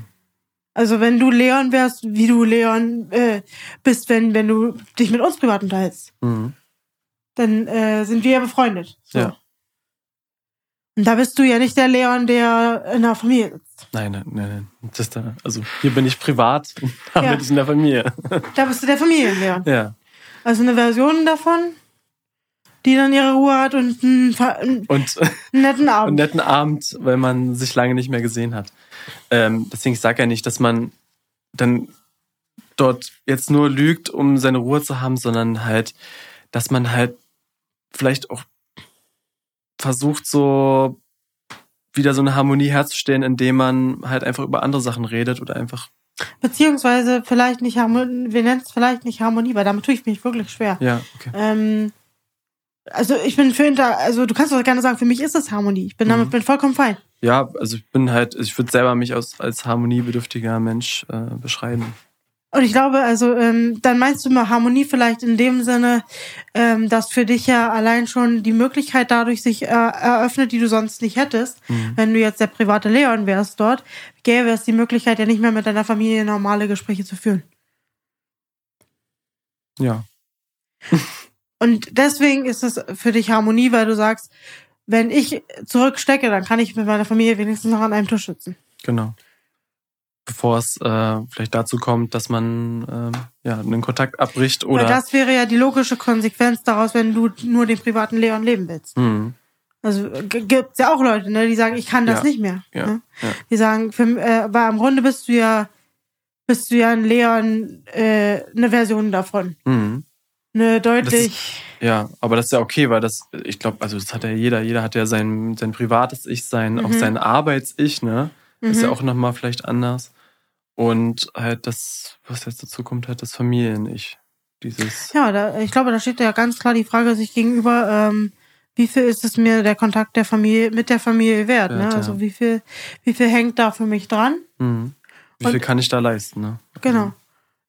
Speaker 1: Also wenn du Leon wärst, wie du Leon äh, bist, wenn, wenn du dich mit uns privat unterhältst,
Speaker 2: Mhm.
Speaker 1: dann äh, sind wir ja befreundet. So.
Speaker 2: Ja.
Speaker 1: Und da bist du ja nicht der Leon, der in der Familie sitzt.
Speaker 2: Nein, nein, nein, nein. Das ist da, also hier bin ich privat und da
Speaker 1: Ja.
Speaker 2: bin ich in der Familie.
Speaker 1: Da bist du der Familienleon.
Speaker 2: ja.
Speaker 1: Also eine Version davon, die dann ihre Ruhe hat und einen, einen
Speaker 2: Und
Speaker 1: netten
Speaker 2: einen
Speaker 1: Abend.
Speaker 2: netten Abend, weil man sich lange nicht mehr gesehen hat. Ähm, deswegen, ich sage ja nicht, dass man dann dort jetzt nur lügt, um seine Ruhe zu haben, sondern halt, dass man halt vielleicht auch versucht, so wieder so eine Harmonie herzustellen, indem man halt einfach über andere Sachen redet oder einfach,
Speaker 1: Beziehungsweise vielleicht nicht Harmonie, wir nennen es vielleicht nicht Harmonie, weil damit tue ich mich wirklich schwer.
Speaker 2: ja, okay.
Speaker 1: Ähm, also ich bin für hinter, also du kannst doch gerne sagen, für mich ist es Harmonie. Ich bin damit
Speaker 2: Mhm.
Speaker 1: bin vollkommen fein.
Speaker 2: Ja, also ich bin halt, ich würde selber mich als, als harmoniebedürftiger Mensch äh, beschreiben.
Speaker 1: Und ich glaube, also ähm, dann meinst du mal Harmonie vielleicht in dem Sinne, ähm, dass für dich ja allein schon die Möglichkeit dadurch sich äh, eröffnet, die du sonst nicht hättest.
Speaker 2: Mhm.
Speaker 1: Wenn du jetzt der private Leon wärst dort, gäbe es die Möglichkeit ja nicht mehr mit deiner Familie normale Gespräche zu führen.
Speaker 2: Ja.
Speaker 1: Und deswegen ist es für dich Harmonie, weil du sagst, wenn ich zurückstecke, dann kann ich mit meiner Familie wenigstens noch an einem Tisch sitzen.
Speaker 2: Genau. Bevor es äh, vielleicht dazu kommt, dass man ähm, ja, einen Kontakt abbricht
Speaker 1: Weil
Speaker 2: oder.
Speaker 1: das wäre ja die logische Konsequenz daraus, wenn du nur den privaten Leon leben willst.
Speaker 2: Hm,
Speaker 1: Also gibt's ja auch Leute, ne, die sagen, ich kann das
Speaker 2: Ja.
Speaker 1: nicht mehr.
Speaker 2: ja,
Speaker 1: Ne?
Speaker 2: ja.
Speaker 1: Die sagen, für, äh, weil im Grunde bist du ja, bist du ja ein Leon, äh, eine Version davon.
Speaker 2: Hm.
Speaker 1: Eine deutlich.
Speaker 2: Ja, aber das ist ja okay, weil das, ich glaube, also das hat ja jeder, jeder hat ja sein, sein privates Ich, sein, auch
Speaker 1: Mhm.
Speaker 2: sein Arbeits-Ich, ne? Ist ja
Speaker 1: Mhm.
Speaker 2: auch nochmal vielleicht anders. Und halt das, was jetzt dazu kommt, halt das Familien-Ich. Dieses.
Speaker 1: Ja, da, ich glaube, da steht ja ganz klar die Frage sich gegenüber, ähm, wie viel ist es mir der Kontakt der Familie mit der Familie wert? Ne?
Speaker 2: Ja.
Speaker 1: Also wie viel, wie viel hängt da für mich dran?
Speaker 2: Hm. Wie
Speaker 1: Und-
Speaker 2: viel kann ich da leisten, ne?
Speaker 1: Genau.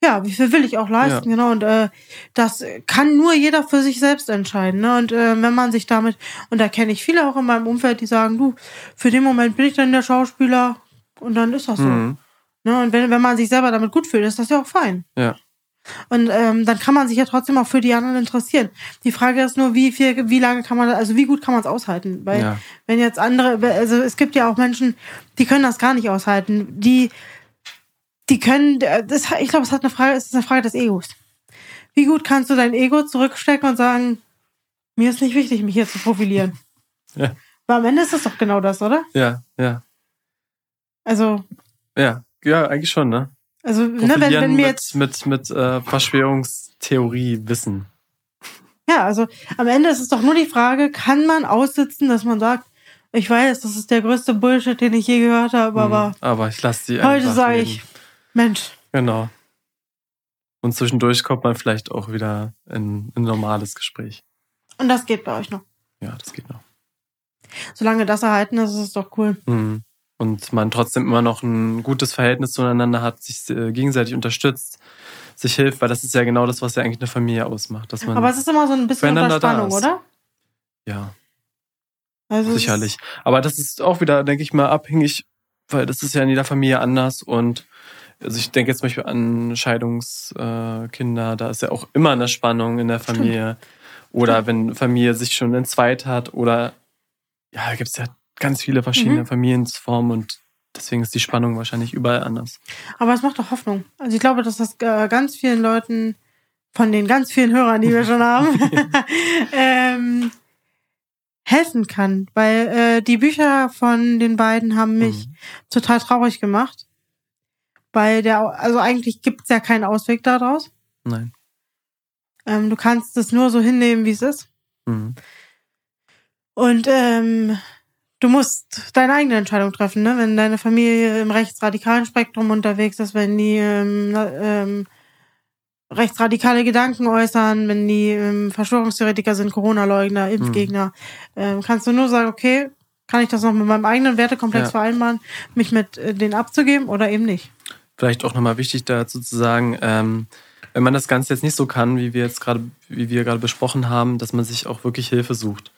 Speaker 1: Ja, wie viel will ich auch leisten, genau. Und äh, das kann nur jeder für sich selbst entscheiden. Ne? Und äh, wenn man sich damit, und da kenne ich viele auch in meinem Umfeld, die sagen, du, für den Moment bin ich dann der Schauspieler und dann ist das so.
Speaker 2: Mhm.
Speaker 1: Ne? Und wenn, wenn man sich selber damit gut fühlt, ist das ja auch fein.
Speaker 2: Ja.
Speaker 1: Und ähm, dann kann man sich ja trotzdem auch für die anderen interessieren. Die Frage ist nur, wie viel, wie lange kann man, also wie gut kann man es aushalten? Weil
Speaker 2: Ja.
Speaker 1: wenn jetzt andere, also es gibt ja auch Menschen, die können das gar nicht aushalten. Die die können, äh, das, ich glaube, es hat eine Frage, es ist eine Frage des Egos. Wie gut kannst du dein Ego zurückstecken und sagen, mir ist nicht wichtig, mich hier zu profilieren?
Speaker 2: Ja.
Speaker 1: Weil am Ende ist das doch genau das, oder?
Speaker 2: Ja, ja,
Speaker 1: Also,
Speaker 2: ja, ja, eigentlich schon, ne?
Speaker 1: also, ne, wenn, wenn
Speaker 2: mit,
Speaker 1: jetzt,
Speaker 2: mit, mit äh, Verschwörungstheorie wissen.
Speaker 1: ja, also am Ende ist es doch nur die Frage, kann man aussitzen, dass man sagt, ich weiß, das ist der größte Bullshit, den ich je gehört habe, aber
Speaker 2: Mhm. Aber ich lasse die
Speaker 1: heute sage ich, Mensch,
Speaker 2: Genau. Und zwischendurch kommt man vielleicht auch wieder in in ein normales Gespräch.
Speaker 1: und das geht bei euch noch.
Speaker 2: Ja, das geht noch.
Speaker 1: Solange das erhalten ist, ist es doch cool.
Speaker 2: Mhm. Und man trotzdem immer noch ein gutes Verhältnis zueinander hat, sich äh, gegenseitig unterstützt, sich hilft, weil das ist ja genau das, was ja eigentlich eine Familie ausmacht. Dass man,
Speaker 1: Aber es ist immer so ein bisschen unter Spannung, oder?
Speaker 2: ja,
Speaker 1: Also
Speaker 2: sicherlich. Aber das ist auch wieder, denke ich mal, abhängig, weil das ist ja in jeder Familie anders und also ich denke jetzt zum Beispiel an Scheidungskinder, Kinder, da ist ja auch immer eine Spannung in der Familie. Oder wenn Familie sich schon entzweit hat oder ja, da gibt es ja ganz viele verschiedene
Speaker 1: Mhm.
Speaker 2: Familienformen und deswegen ist die Spannung wahrscheinlich überall anders.
Speaker 1: Aber es macht doch Hoffnung. Also ich glaube, dass das äh, ganz vielen Leuten, von den ganz vielen Hörern, die wir schon haben, ähm, helfen kann. Weil äh, die Bücher von den beiden haben mich
Speaker 2: Mhm.
Speaker 1: total traurig gemacht. Weil der, also eigentlich gibt's ja keinen Ausweg daraus.
Speaker 2: Nein.
Speaker 1: Ähm, du kannst es nur so hinnehmen, wie es ist.
Speaker 2: Mhm.
Speaker 1: Und ähm, du musst deine eigene Entscheidung treffen, ne? Wenn deine Familie im rechtsradikalen Spektrum unterwegs ist, wenn die ähm, ähm, rechtsradikale Gedanken äußern, wenn die ähm, Verschwörungstheoretiker sind, Corona-Leugner, Impfgegner, ähm, kannst du nur sagen, okay, kann ich das noch mit meinem eigenen Wertekomplex
Speaker 2: Ja.
Speaker 1: vereinbaren, mich mit äh, denen abzugeben oder eben nicht?
Speaker 2: Vielleicht auch nochmal wichtig dazu zu sagen, ähm, wenn man das Ganze jetzt nicht so kann, wie wir jetzt gerade, wie wir gerade besprochen haben, dass man sich auch wirklich Hilfe sucht.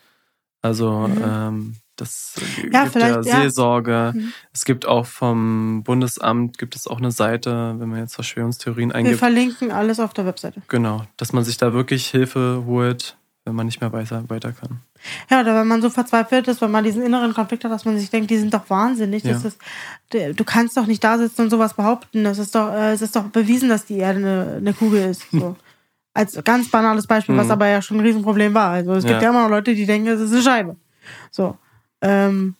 Speaker 2: Also
Speaker 1: Mhm.
Speaker 2: ähm, das
Speaker 1: Ja,
Speaker 2: gibt ja
Speaker 1: vielleicht, ja.
Speaker 2: Seelsorge.
Speaker 1: Mhm.
Speaker 2: Es gibt auch vom Bundesamt gibt es auch eine Seite, wenn man jetzt Verschwörungstheorien
Speaker 1: Wir
Speaker 2: eingibt.
Speaker 1: verlinken alles auf der Webseite.
Speaker 2: Genau, dass man sich da wirklich Hilfe holt, wenn man nicht mehr weiter, weiter kann.
Speaker 1: Ja, oder wenn man so verzweifelt ist, wenn man diesen inneren Konflikt hat, dass man sich denkt, die sind doch wahnsinnig. Das
Speaker 2: Ja.
Speaker 1: ist, der- du kannst doch nicht da sitzen und sowas behaupten. Das ist doch, äh, es ist doch bewiesen, dass die Erde eine, eine Kugel ist. So. Als ganz banales Beispiel, was
Speaker 2: Mhm.
Speaker 1: aber ja schon ein Riesenproblem war. Also es gibt
Speaker 2: Ja.
Speaker 1: ja immer noch Leute, die denken, es ist eine Scheibe. So. Ähm,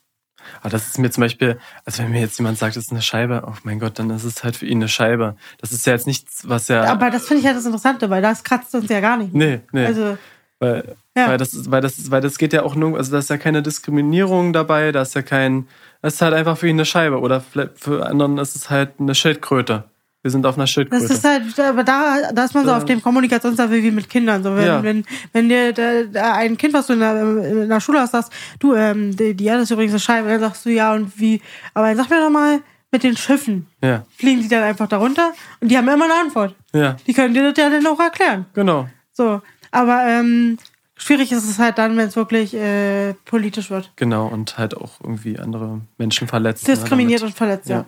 Speaker 2: Aber das ist mir zum Beispiel, also wenn mir jetzt jemand sagt, es ist eine Scheibe, oh mein Gott, dann ist es halt für ihn eine Scheibe. Das ist ja jetzt nichts, was ja.
Speaker 1: Aber das finde ich halt das Interessante, weil das kratzt uns ja gar nicht.
Speaker 2: nee, nee.
Speaker 1: Also,
Speaker 2: Weil,
Speaker 1: Ja.
Speaker 2: weil das weil das weil das geht ja auch nur, also da ist ja keine Diskriminierung dabei, da ist ja kein, das ist halt einfach für ihn eine Scheibe oder für anderen ist es halt eine Schildkröte. Wir sind auf einer
Speaker 1: Das
Speaker 2: Schildkröte.
Speaker 1: ist halt, aber da, da ist man so auf dem Kommunikationslevel wie mit Kindern. So, wenn,
Speaker 2: Ja.
Speaker 1: wenn, wenn dir da, da ein Kind, was du in der, in der Schule hast, sagst, du, ähm, die, die Erde ist übrigens eine Scheibe, dann sagst du ja und wie. Aber dann sag mir doch mal, mit den Schiffen,
Speaker 2: ja,
Speaker 1: fliegen die dann einfach darunter und die haben immer eine Antwort.
Speaker 2: ja,
Speaker 1: Die können dir das ja dann auch erklären.
Speaker 2: genau.
Speaker 1: So. Aber ähm, schwierig ist es halt dann, wenn es wirklich äh, politisch wird.
Speaker 2: Genau, und halt auch irgendwie andere Menschen verletzt.
Speaker 1: Diskriminiert
Speaker 2: ne,
Speaker 1: und verletzt, ja.
Speaker 2: Ja.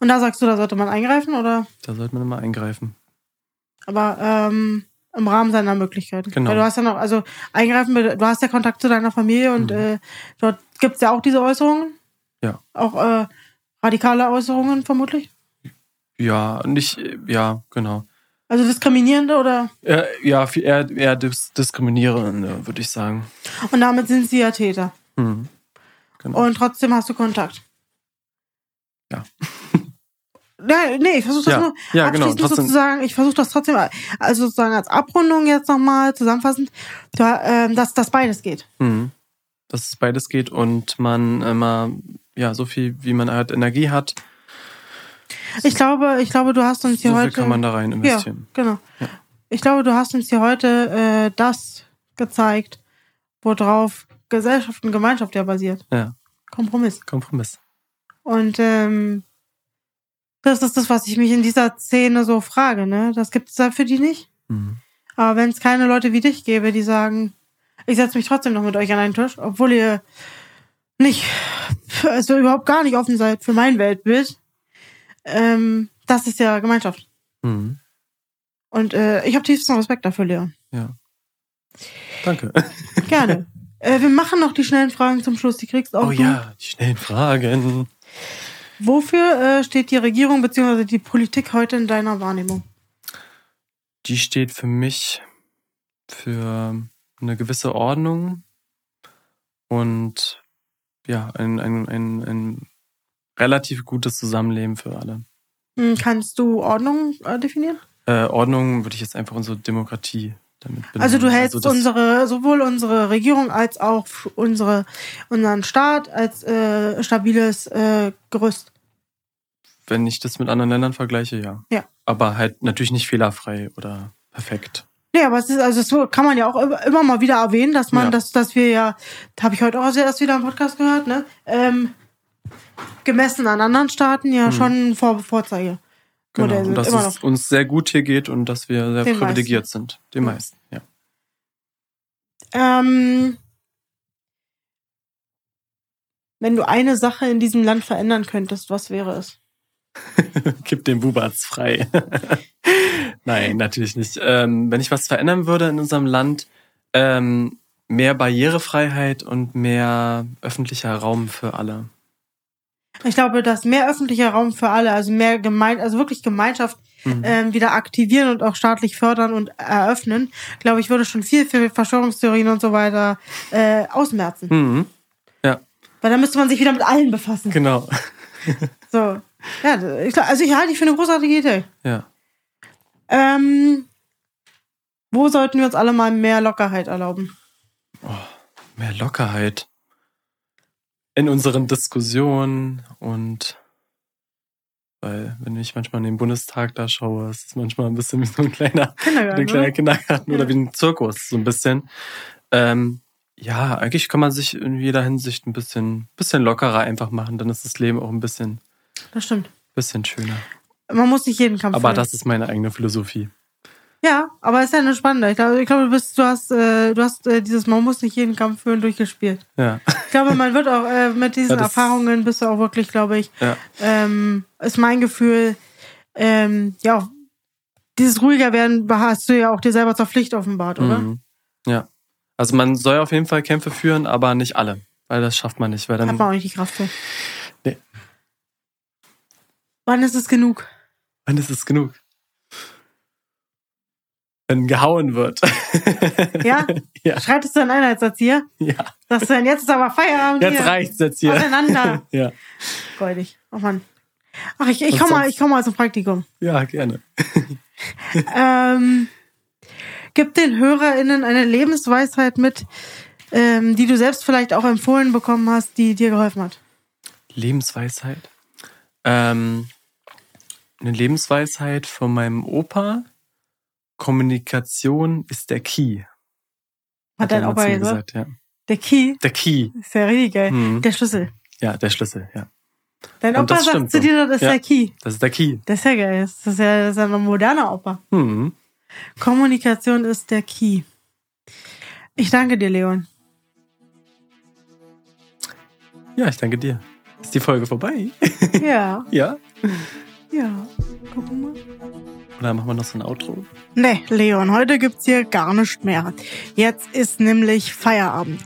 Speaker 1: Und da sagst du, da sollte man eingreifen, oder?
Speaker 2: Da sollte man immer eingreifen.
Speaker 1: Aber ähm, im Rahmen seiner Möglichkeiten.
Speaker 2: Genau.
Speaker 1: Weil du hast ja noch, also eingreifen, du hast ja Kontakt zu deiner Familie und
Speaker 2: Mhm.
Speaker 1: äh, dort gibt's ja auch diese Äußerungen.
Speaker 2: Ja.
Speaker 1: Auch äh, radikale Äußerungen vermutlich.
Speaker 2: Ja, nicht, ja, genau.
Speaker 1: Also diskriminierende oder
Speaker 2: Ja, ja eher, eher dis diskriminierende, würde ich sagen.
Speaker 1: und damit sind sie ja Täter.
Speaker 2: Hm. Genau.
Speaker 1: Und trotzdem hast du Kontakt.
Speaker 2: Ja.
Speaker 1: Ja, nee, ich versuche das
Speaker 2: Ja,
Speaker 1: nur
Speaker 2: ja, genau, trotzdem-
Speaker 1: sozusagen, ich versuche das trotzdem, also sozusagen als Abrundung jetzt nochmal zusammenfassend, da, ähm, dass das beides geht.
Speaker 2: Mhm. Dass es beides geht und man immer, ja, so viel, wie man halt Energie hat,
Speaker 1: Ich glaube, ich glaube, du hast uns hier
Speaker 2: so viel
Speaker 1: heute.
Speaker 2: kann man da rein investieren.
Speaker 1: Ja, genau.
Speaker 2: Ja.
Speaker 1: Ich glaube, du hast uns hier heute äh, das gezeigt, worauf Gesellschaft und Gemeinschaft ja basiert.
Speaker 2: Ja.
Speaker 1: Kompromiss.
Speaker 2: Kompromiss.
Speaker 1: Und ähm, das ist das, was ich mich in dieser Szene so frage. Ne? Das gibt es da für die nicht.
Speaker 2: Mhm.
Speaker 1: Aber wenn es keine Leute wie dich gäbe, die sagen, ich setze mich trotzdem noch mit euch an einen Tisch, obwohl ihr nicht, also überhaupt gar nicht offen seid für mein Weltbild, ähm, das ist ja Gemeinschaft.
Speaker 2: Mhm.
Speaker 1: Und äh, ich habe tiefsten Respekt dafür, Leon.
Speaker 2: Danke.
Speaker 1: Wofür äh, steht die Regierung bzw. die Politik heute in deiner Wahrnehmung?
Speaker 2: Die steht für mich für eine gewisse Ordnung und ja, ein, ein, ein, ein relativ gutes Zusammenleben für alle.
Speaker 1: Hm, Kannst du Ordnung äh, definieren?
Speaker 2: Äh, Ordnung würde ich jetzt einfach unsere Demokratie damit benennen.
Speaker 1: Also du hältst
Speaker 2: das-
Speaker 1: unsere sowohl unsere Regierung als auch unsere unseren Staat als äh, stabiles äh, Gerüst.
Speaker 2: Wenn ich das mit anderen Ländern vergleiche, ja.
Speaker 1: Ja.
Speaker 2: Aber halt natürlich nicht fehlerfrei oder perfekt.
Speaker 1: Nee, aber es ist, also das kann man ja auch immer- mal wieder erwähnen, dass man,
Speaker 2: Ja.
Speaker 1: dass, dass wir ja, da habe ich heute auch erst wieder im Podcast gehört, ne? Ähm, gemessen an anderen Staaten ja
Speaker 2: Mhm.
Speaker 1: schon vor Vorzeige.
Speaker 2: Genau. Und dass es uns sehr gut hier geht und dass wir sehr
Speaker 1: Den
Speaker 2: privilegiert sind. Den
Speaker 1: Ja.
Speaker 2: meisten, ja.
Speaker 1: Ähm, wenn du eine Sache in diesem Land verändern könntest, was wäre es?
Speaker 2: Gib den Bubatz frei. Nein, natürlich nicht. Ähm, wenn ich was verändern würde in unserem Land, ähm, mehr Barrierefreiheit und mehr öffentlicher Raum für alle.
Speaker 1: Ich glaube, dass mehr öffentlicher Raum für alle, also mehr gemein, also wirklich Gemeinschaft
Speaker 2: Mhm.
Speaker 1: ähm, wieder aktivieren und auch staatlich fördern und eröffnen, glaube ich, würde schon viel für Verschwörungstheorien und so weiter äh, ausmerzen.
Speaker 2: Mhm.
Speaker 1: Weil dann müsste man sich wieder mit allen befassen.
Speaker 2: Genau.
Speaker 1: So. Ja, ich, also ich halte die für eine großartige Idee.
Speaker 2: Ja.
Speaker 1: Ähm, wo sollten wir uns alle mal mehr Lockerheit erlauben?
Speaker 2: Mehr Lockerheit in unseren Diskussionen und weil, wenn ich manchmal in den Bundestag da schaue, ist es manchmal ein bisschen wie so ein kleiner,
Speaker 1: Kindergarten.
Speaker 2: ein kleiner
Speaker 1: oder?
Speaker 2: Kindergarten
Speaker 1: Ja.
Speaker 2: oder wie ein Zirkus, so ein bisschen. Ähm, ja, eigentlich kann man sich in jeder Hinsicht ein bisschen, bisschen lockerer einfach machen, dann ist das Leben auch ein bisschen,
Speaker 1: Das stimmt.
Speaker 2: bisschen schöner.
Speaker 1: Man muss nicht jeden Kampf
Speaker 2: Aber
Speaker 1: führen.
Speaker 2: das ist meine eigene Philosophie.
Speaker 1: Ja, aber ist ja eine spannende. Ich glaube, ich glaube du, bist, du hast, äh, du hast äh, dieses Man muss nicht jeden Kampf führen durchgespielt.
Speaker 2: Ja.
Speaker 1: Ich glaube, man wird auch äh, mit diesen
Speaker 2: Ja,
Speaker 1: Erfahrungen bist du auch wirklich, glaube ich,
Speaker 2: Ja.
Speaker 1: ähm, ist mein Gefühl, ähm, ja, dieses ruhiger werden hast du ja auch dir selber zur Pflicht offenbart, oder?
Speaker 2: Mhm. Ja. Also man soll auf jeden Fall Kämpfe führen, aber nicht alle. Weil das schafft man nicht. Weil
Speaker 1: Hat
Speaker 2: dann,
Speaker 1: man auch nicht die Kraft für.
Speaker 2: Nee.
Speaker 1: Wann ist es genug?
Speaker 2: dann ist es genug. Wenn gehauen wird.
Speaker 1: Ja?
Speaker 2: Ja.
Speaker 1: Schreitest du einen Einheitserzieher?
Speaker 2: ja.
Speaker 1: Sagst du denn, jetzt ist aber Feierabend
Speaker 2: Jetzt
Speaker 1: hier.
Speaker 2: reicht's jetzt hier.
Speaker 1: Auseinander.
Speaker 2: ja.
Speaker 1: Freudig. Oh Mann. Ach, ich, ich
Speaker 2: Und
Speaker 1: komm mal, ich komm mal zum Praktikum.
Speaker 2: Ja, gerne.
Speaker 1: ähm, gib den HörerInnen eine Lebensweisheit mit, ähm, die du selbst vielleicht auch empfohlen bekommen hast, die dir geholfen hat.
Speaker 2: Lebensweisheit. Ähm, eine Lebensweisheit von meinem Opa. Kommunikation ist der Key.
Speaker 1: Hat dein
Speaker 2: er
Speaker 1: Opa gesagt?
Speaker 2: ja.
Speaker 1: Der Key
Speaker 2: Der Key.
Speaker 1: ist ja richtig geil.
Speaker 2: Mhm.
Speaker 1: Der Schlüssel.
Speaker 2: Ja, der Schlüssel, ja.
Speaker 1: Dein Opa sagt zu dir, das ist
Speaker 2: Ja.
Speaker 1: der Key.
Speaker 2: Das ist der Key.
Speaker 1: Das ist ja geil. Das ist ja, das ist ja ein moderner Opa.
Speaker 2: Mhm.
Speaker 1: Kommunikation ist der Key. Ich danke dir, Leon.
Speaker 2: Ja, ich danke dir. Ist die Folge vorbei?
Speaker 1: Ja,
Speaker 2: ja.
Speaker 1: ja. Gucken.
Speaker 2: Oder machen wir noch so ein Outro?
Speaker 1: Nee, Leon, heute gibt's hier gar nicht mehr. Jetzt ist nämlich Feierabend.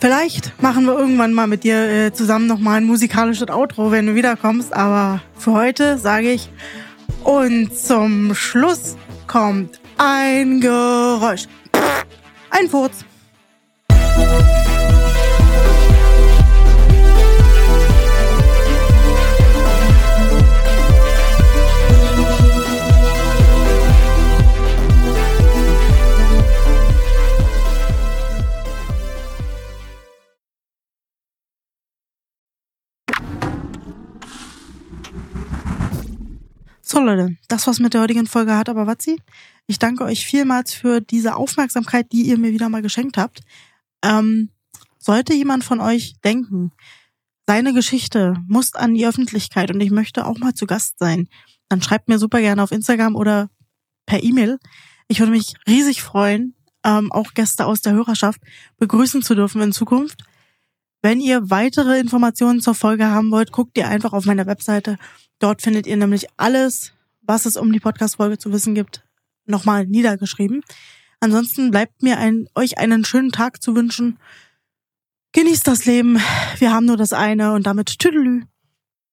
Speaker 1: Vielleicht machen wir irgendwann mal mit dir äh, zusammen nochmal ein musikalisches Outro, wenn du wiederkommst. Aber für heute sage ich, und zum Schluss kommt ein Geräusch. Ein Furz. So Leute, das war's mit der heutigen Folge hat aber Watzi. Ich danke euch vielmals für diese Aufmerksamkeit, die ihr mir wieder mal geschenkt habt. Ähm, sollte jemand von euch denken, seine Geschichte muss an die Öffentlichkeit und ich möchte auch mal zu Gast sein, dann schreibt mir super gerne auf Instagram oder per E-Mail. Ich würde mich riesig freuen, ähm, auch Gäste aus der Hörerschaft begrüßen zu dürfen in Zukunft. Wenn ihr weitere Informationen zur Folge haben wollt, guckt ihr einfach auf meiner Webseite. Dort findet ihr nämlich alles, was es um die Podcast-Folge zu wissen gibt, nochmal niedergeschrieben. Ansonsten bleibt mir ein, euch einen schönen Tag zu wünschen. Genießt das Leben. Wir haben nur das eine und damit Tüdelü.